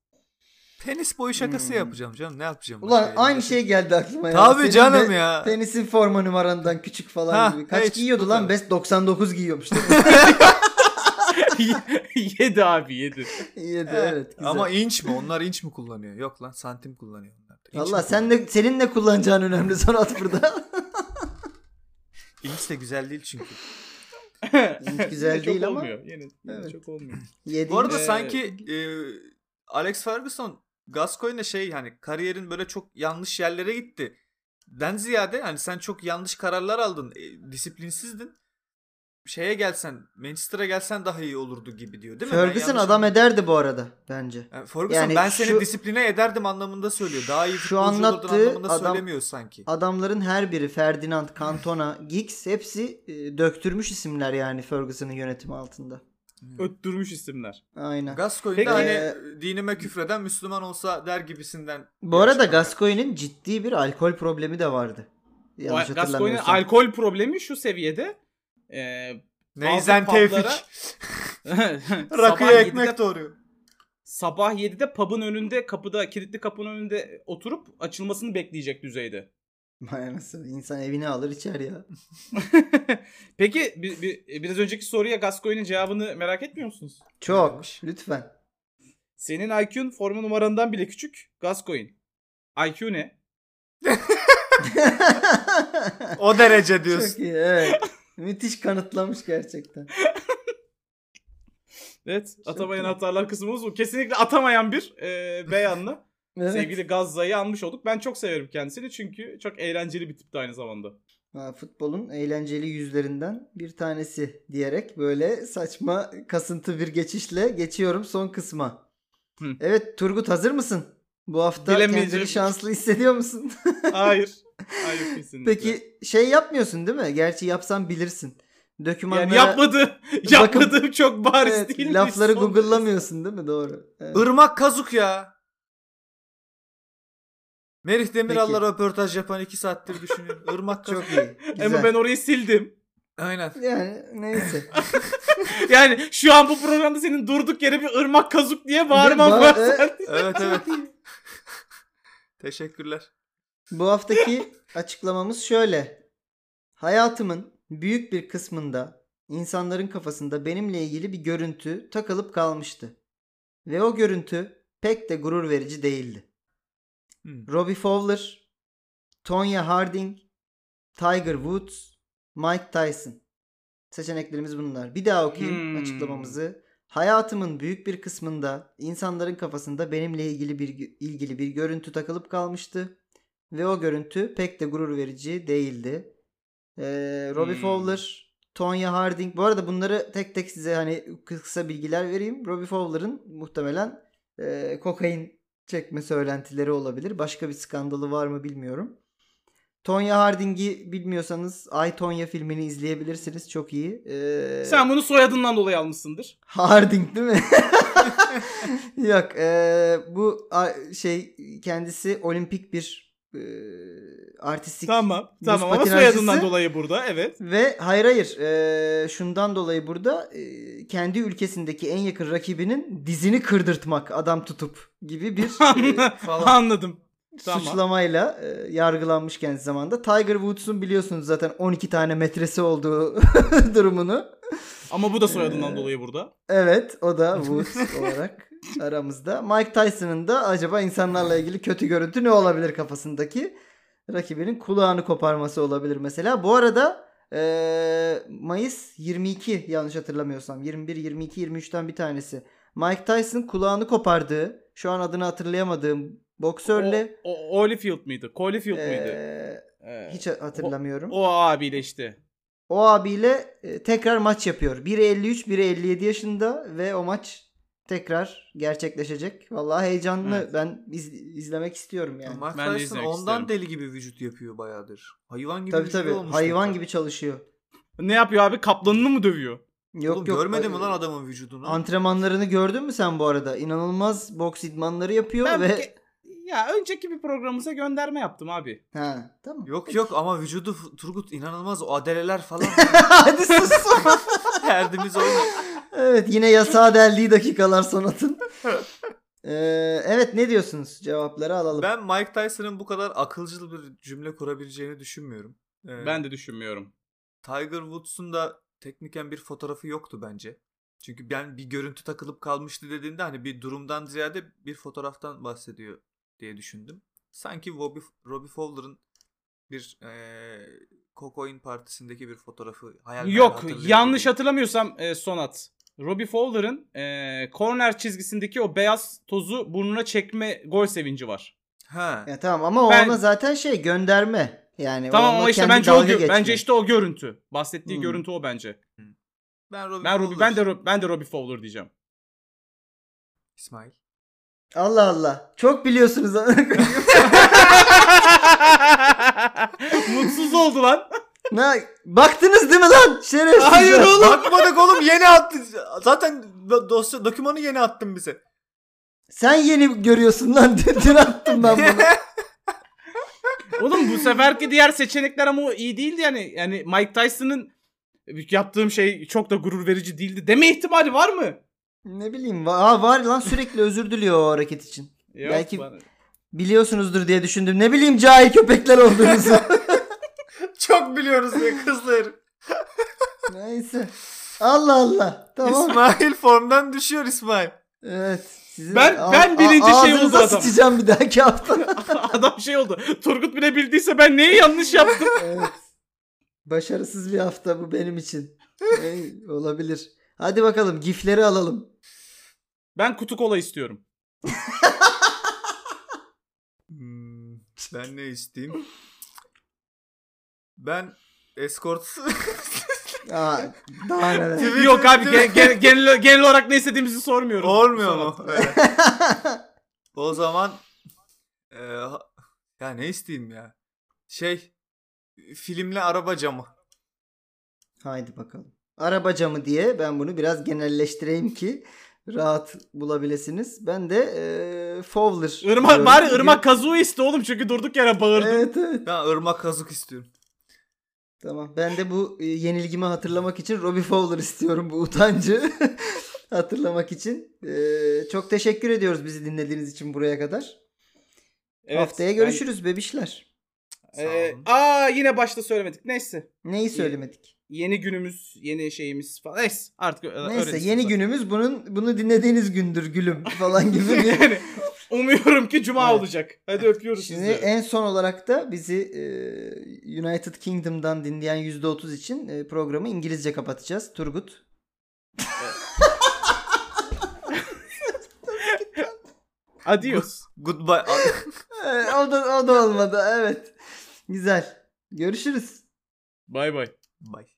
Speaker 1: Penis boyu şakası
Speaker 2: Hmm.
Speaker 1: yapacağım canım. Ne yapacağım?
Speaker 2: Ulan
Speaker 1: başka
Speaker 2: aynı şey geldi aklıma ya.
Speaker 1: Tabii
Speaker 2: Senin
Speaker 1: canım ya.
Speaker 2: Penisin forma numarandan küçük falan
Speaker 1: Ha,
Speaker 2: gibi. Kaç
Speaker 1: hiç,
Speaker 2: giyiyordu lan? Best 99 giyiyormuş değil mi?
Speaker 3: yedi abi yedi.
Speaker 2: İyiydi
Speaker 1: Evet.
Speaker 2: evet. Güzel.
Speaker 1: Ama inç mi? Onlar inç mi kullanıyor? Yok lan santim kullanıyor
Speaker 2: Allah sen de senin ne kullanacağın önemli Sonat burada.
Speaker 1: İnç de güzel değil çünkü.
Speaker 2: İnç güzel
Speaker 3: çok
Speaker 2: değil ama.
Speaker 3: olmuyor. Yine, yine
Speaker 2: Evet.
Speaker 3: çok olmuyor.
Speaker 2: Yedi.
Speaker 1: Bu arada
Speaker 3: Ee,
Speaker 1: sanki e, Alex Ferguson Gascoigne'e şey hani kariyerin böyle çok yanlış yerlere gitti. Den ziyade hani sen çok yanlış kararlar aldın. e, disiplinsizdin. Şeye gelsen Manchester'a gelsen daha iyi olurdu gibi diyor değil mi?
Speaker 2: Ferguson adam
Speaker 1: anladım.
Speaker 2: ederdi bu arada bence.
Speaker 1: Yani Ferguson
Speaker 2: Yani
Speaker 1: ben seni
Speaker 2: şu-
Speaker 1: disipline ederdim anlamında söylüyor. Daha iyi
Speaker 2: Şu anlattığı
Speaker 1: anlamında
Speaker 2: adam-
Speaker 1: söylemiyor sanki.
Speaker 2: Adamların her biri Ferdinand, Cantona, Giggs hepsi e, döktürmüş isimler yani Ferguson'ın yönetimi altında.
Speaker 3: Öttürmüş isimler.
Speaker 2: Aynen.
Speaker 1: Gascoigne hani dinime küfreden Müslüman olsa der gibisinden.
Speaker 2: Bu arada. Gascoigne'in ciddi bir alkol problemi de vardı. Yanlış
Speaker 3: Gascoigne'in alkol problemi şu seviyede. E,
Speaker 1: Neyzen Tevfik. Rakıya
Speaker 3: sabah
Speaker 1: ekmek
Speaker 3: 7'de
Speaker 1: doğuruyor.
Speaker 3: sabah 7'de pub'ın önünde kapıda kilitli kapının önünde oturup açılmasını bekleyecek düzeyde.
Speaker 2: Anasını, İnsan evine alır içer ya.
Speaker 3: Peki bir, bir- biraz önceki soruya Gascoigne'in cevabını merak etmiyor musunuz?
Speaker 2: Çok. Lütfen.
Speaker 3: Senin IQ'un forma numarandan bile küçük. Gascoigne. IQ ne?
Speaker 1: O derece diyorsun.
Speaker 2: Çok iyi evet. Müthiş kanıtlamış gerçekten.
Speaker 3: Evet. Atamayan hatalar kısmımız bu. Kesinlikle atamayan bir e, beyanla
Speaker 2: Evet.
Speaker 3: sevgili Gazza'yı almış olduk. Ben çok severim kendisini çünkü çok eğlenceli bir tipti aynı zamanda.
Speaker 2: Ha, futbolun eğlenceli yüzlerinden bir tanesi diyerek böyle saçma kasıntı bir geçişle geçiyorum son kısma.
Speaker 3: Hı.
Speaker 2: Evet Turgut hazır mısın? Bu hafta kendini şanslı hissediyor musun?
Speaker 3: Hayır. Hayır kesinlikle.
Speaker 2: Peki şey yapmıyorsun değil mi? Gerçi yapsan bilirsin. Dökümanlara
Speaker 3: yani yapmadı. Yapmadığım çok bariz
Speaker 2: Evet,
Speaker 3: değil mi?
Speaker 2: lafları
Speaker 3: Son
Speaker 2: google'lamıyorsun değil mi? Doğru. Evet.
Speaker 1: Irmak Kazuk ya. Merih Demiral'la röportaj yapan iki saattir düşünüyorum. Irmak Kazuk.
Speaker 2: Çok iyi. Güzel.
Speaker 3: Ama ben orayı sildim.
Speaker 1: Aynen.
Speaker 2: Yani neyse.
Speaker 3: Yani şu an bu programda senin durduk yere bir ırmak kazuk diye bağırmam
Speaker 2: Ba-
Speaker 3: var.
Speaker 2: evet.
Speaker 1: Evet evet. Teşekkürler.
Speaker 2: Bu haftaki açıklamamız şöyle. Hayatımın büyük bir kısmında insanların kafasında benimle ilgili bir görüntü takılıp kalmıştı. Ve o görüntü pek de gurur verici değildi.
Speaker 1: Hmm.
Speaker 2: Robbie Fowler, Tonya Harding, Tiger Woods, Mike Tyson. Seçeneklerimiz bunlar. Bir daha okuyayım
Speaker 3: Hmm.
Speaker 2: açıklamamızı. Hayatımın büyük bir kısmında insanların kafasında benimle ilgili bir ilgili bir görüntü takılıp kalmıştı ve o görüntü pek de gurur verici değildi. Ee, Robbie
Speaker 3: Hmm.
Speaker 2: Fowler, Tonya Harding. Bu arada bunları tek tek size hani kısa bilgiler vereyim. Robbie Fowler'ın muhtemelen e, kokain çekme söylentileri olabilir. Başka bir skandalı var mı bilmiyorum. Tonya Harding'i bilmiyorsanız Ay Tonya filmini izleyebilirsiniz. Çok iyi. Ee,
Speaker 3: Sen bunu soyadından dolayı almışsındır.
Speaker 2: Harding değil mi? Yok. eee, bu şey kendisi olimpik bir artistik
Speaker 3: Tamam. Tamam ama soyadından dolayı burada evet.
Speaker 2: Ve hayır hayır eee, şundan dolayı burada eee, kendi ülkesindeki en yakın rakibinin dizini kırdırtmak adam tutup gibi bir eee,
Speaker 3: Anladım. Tamam.
Speaker 2: suçlamayla eee, yargılanmış kendi zamanda. Tiger Woods'un biliyorsunuz zaten 12 tane metresi olduğu durumunu.
Speaker 3: Ama bu da soyadından dolayı burada.
Speaker 2: Evet o da Woods olarak aramızda. Mike Tyson'ın da acaba insanlarla ilgili kötü görüntü ne olabilir kafasındaki rakibinin kulağını koparması olabilir mesela. Bu arada eee, Mayıs 22 yanlış hatırlamıyorsam 21, 22, 23'ten bir tanesi. Mike Tyson kulağını kopardığı şu an adını hatırlayamadığım boksörle
Speaker 3: O, o, Holyfield mıydı? Holyfield mıydı?
Speaker 2: eee,
Speaker 3: Ee,
Speaker 2: hiç hatırlamıyorum.
Speaker 3: O, o abiyle işte.
Speaker 2: O abiyle e, tekrar maç yapıyor. Biri 53, biri 57 yaşında ve o maç tekrar gerçekleşecek. Vallahi heyecanlı.
Speaker 3: Evet.
Speaker 2: Ben iz- izlemek istiyorum yani.
Speaker 1: Mike
Speaker 3: Ben de
Speaker 1: Tyson
Speaker 3: izlemek
Speaker 1: ondan
Speaker 3: isterim.
Speaker 1: deli gibi vücut yapıyor bayağıdır. Hayvan gibi
Speaker 2: Tabii tabii.
Speaker 1: olmuş
Speaker 2: Hayvan
Speaker 1: tekrar.
Speaker 2: gibi çalışıyor.
Speaker 3: Ne yapıyor abi? Kaplanını mı dövüyor?
Speaker 2: Yok
Speaker 1: Oğlum
Speaker 2: yok.
Speaker 1: görmedin mi lan adamın vücudunu?
Speaker 2: Antrenmanlarını gördün mü sen bu arada? İnanılmaz boks idmanları yapıyor
Speaker 3: Ben
Speaker 2: ve
Speaker 3: ge- ya önceki bir programımıza gönderme yaptım abi.
Speaker 2: ha tamam.
Speaker 1: Yok yok ama vücudu Turgut inanılmaz o adeleler falan
Speaker 2: Hadi sus.
Speaker 1: derdimiz oymuş.
Speaker 2: Evet yine yasağa deldiği dakikalar sonatın. Ee, evet ne diyorsunuz? Cevapları alalım.
Speaker 1: Ben Mike Tyson'ın bu kadar akılcıl bir cümle kurabileceğini düşünmüyorum. Ee,
Speaker 3: Ben de düşünmüyorum.
Speaker 1: Tiger Woods'un da tekniken bir fotoğrafı yoktu bence. Çünkü ben bir görüntü takılıp kalmıştı dediğinde hani bir durumdan ziyade bir fotoğraftan bahsediyor diye düşündüm. Sanki Bobby, Robbie Fowler'ın bir eee Cocoin partisindeki bir fotoğrafı hayal
Speaker 3: Yok yanlış hatırlamıyorsam e, Sonat. Robbie Fowler'ın e, corner çizgisindeki o beyaz tozu burnuna çekme gol sevinci var.
Speaker 1: Ha.
Speaker 2: Ya tamam ama o
Speaker 3: Ben-
Speaker 2: ona zaten şey gönderme. Yani
Speaker 3: tamam ama işte bence o
Speaker 2: geçme.
Speaker 3: bence işte o görüntü. Bahsettiği
Speaker 2: Hmm.
Speaker 3: görüntü o bence.
Speaker 1: Ben Robbie
Speaker 3: Ben Robbie ben de ben de Robbie Fowler diyeceğim.
Speaker 1: İsmail.
Speaker 2: Allah Allah. Çok biliyorsunuz.
Speaker 3: Mutsuz oldu lan.
Speaker 2: Ne baktınız değil mi lan? Şerefsiz.
Speaker 3: Hayır oğlum.
Speaker 1: Bakmadık oğlum yeni attı. Zaten do- dosya dokümanı yeni attın bize.
Speaker 2: Sen yeni görüyorsun lan. Dün, attım ben bunu.
Speaker 3: Oğlum bu seferki diğer seçenekler ama o iyi değildi yani. Yani Mike Tyson'ın yaptığım şey çok da gurur verici değildi. Deme ihtimali var mı?
Speaker 2: ne bileyim. Aa, var lan sürekli özür diliyor o hareket için.
Speaker 3: Yok,
Speaker 2: Belki-
Speaker 3: bana-
Speaker 2: Biliyorsunuzdur diye düşündüm. Ne bileyim cahil köpekler olduğunuzu.
Speaker 1: Çok biliyoruz diye kızlar.
Speaker 2: Neyse. Allah Allah. Tamam.
Speaker 1: İsmail formdan düşüyor İsmail.
Speaker 2: Evet. Sizin
Speaker 3: Ben-
Speaker 2: a-
Speaker 3: ben birinci
Speaker 2: a-
Speaker 3: şey oldu adam.
Speaker 2: sıçacağım bir dahaki hafta.
Speaker 3: Adam şey oldu. Turgut bile bildiyse ben neyi yanlış yaptım?
Speaker 2: evet. Başarısız bir hafta bu benim için. Ee, olabilir. Hadi bakalım gifleri alalım.
Speaker 3: Ben kutu kola istiyorum.
Speaker 1: Hmm, ben ne isteyeyim? Ben escort
Speaker 2: Aa, daha neler.
Speaker 3: Yok abi ge- ge- genel, genel olarak ne istediğimizi sormuyorum.
Speaker 1: olmuyor mu? Evet. o zaman e, ya ne isteyeyim ya? Şey filmle araba camı.
Speaker 2: Haydi bakalım. Araba camı diye ben bunu biraz genelleştireyim ki rahat bulabilirsiniz. Ben de e, Fowler.
Speaker 3: Irmak
Speaker 2: diyorum.
Speaker 3: bari ırmak kazığı iste oğlum çünkü durduk yere bağırdı.
Speaker 2: Evet evet.
Speaker 1: Ben ırmak kazık istiyorum.
Speaker 2: Tamam. Ben de bu e, yenilgimi hatırlamak için Robbie Fowler istiyorum bu utancı. hatırlamak için. E, çok teşekkür ediyoruz bizi dinlediğiniz için buraya kadar.
Speaker 3: Evet,
Speaker 2: Haftaya görüşürüz bebişler.
Speaker 3: Ben-
Speaker 1: Sağ
Speaker 3: Ee, aa yine başta söylemedik. Neyse.
Speaker 2: Neyi söylemedik?
Speaker 3: Yeni günümüz, yeni şeyimiz falan. Neyse artık ö-
Speaker 2: Neyse yeni
Speaker 3: zaten.
Speaker 2: günümüz bunun bunu dinlediğiniz gündür gülüm falan gibi bir
Speaker 3: yani umuyorum ki cuma
Speaker 2: Evet.
Speaker 3: olacak. Hadi öpüyoruz
Speaker 2: Şimdi
Speaker 3: sizi.
Speaker 2: en son olarak da bizi e, United Kingdom'dan dinleyen %30 için e, programı İngilizce kapatacağız. Turgut.
Speaker 3: Adios.
Speaker 1: Goodbye.
Speaker 2: Evet, o da o da olmadı. Evet. Güzel. Görüşürüz.
Speaker 3: Bay bay.
Speaker 1: Bye.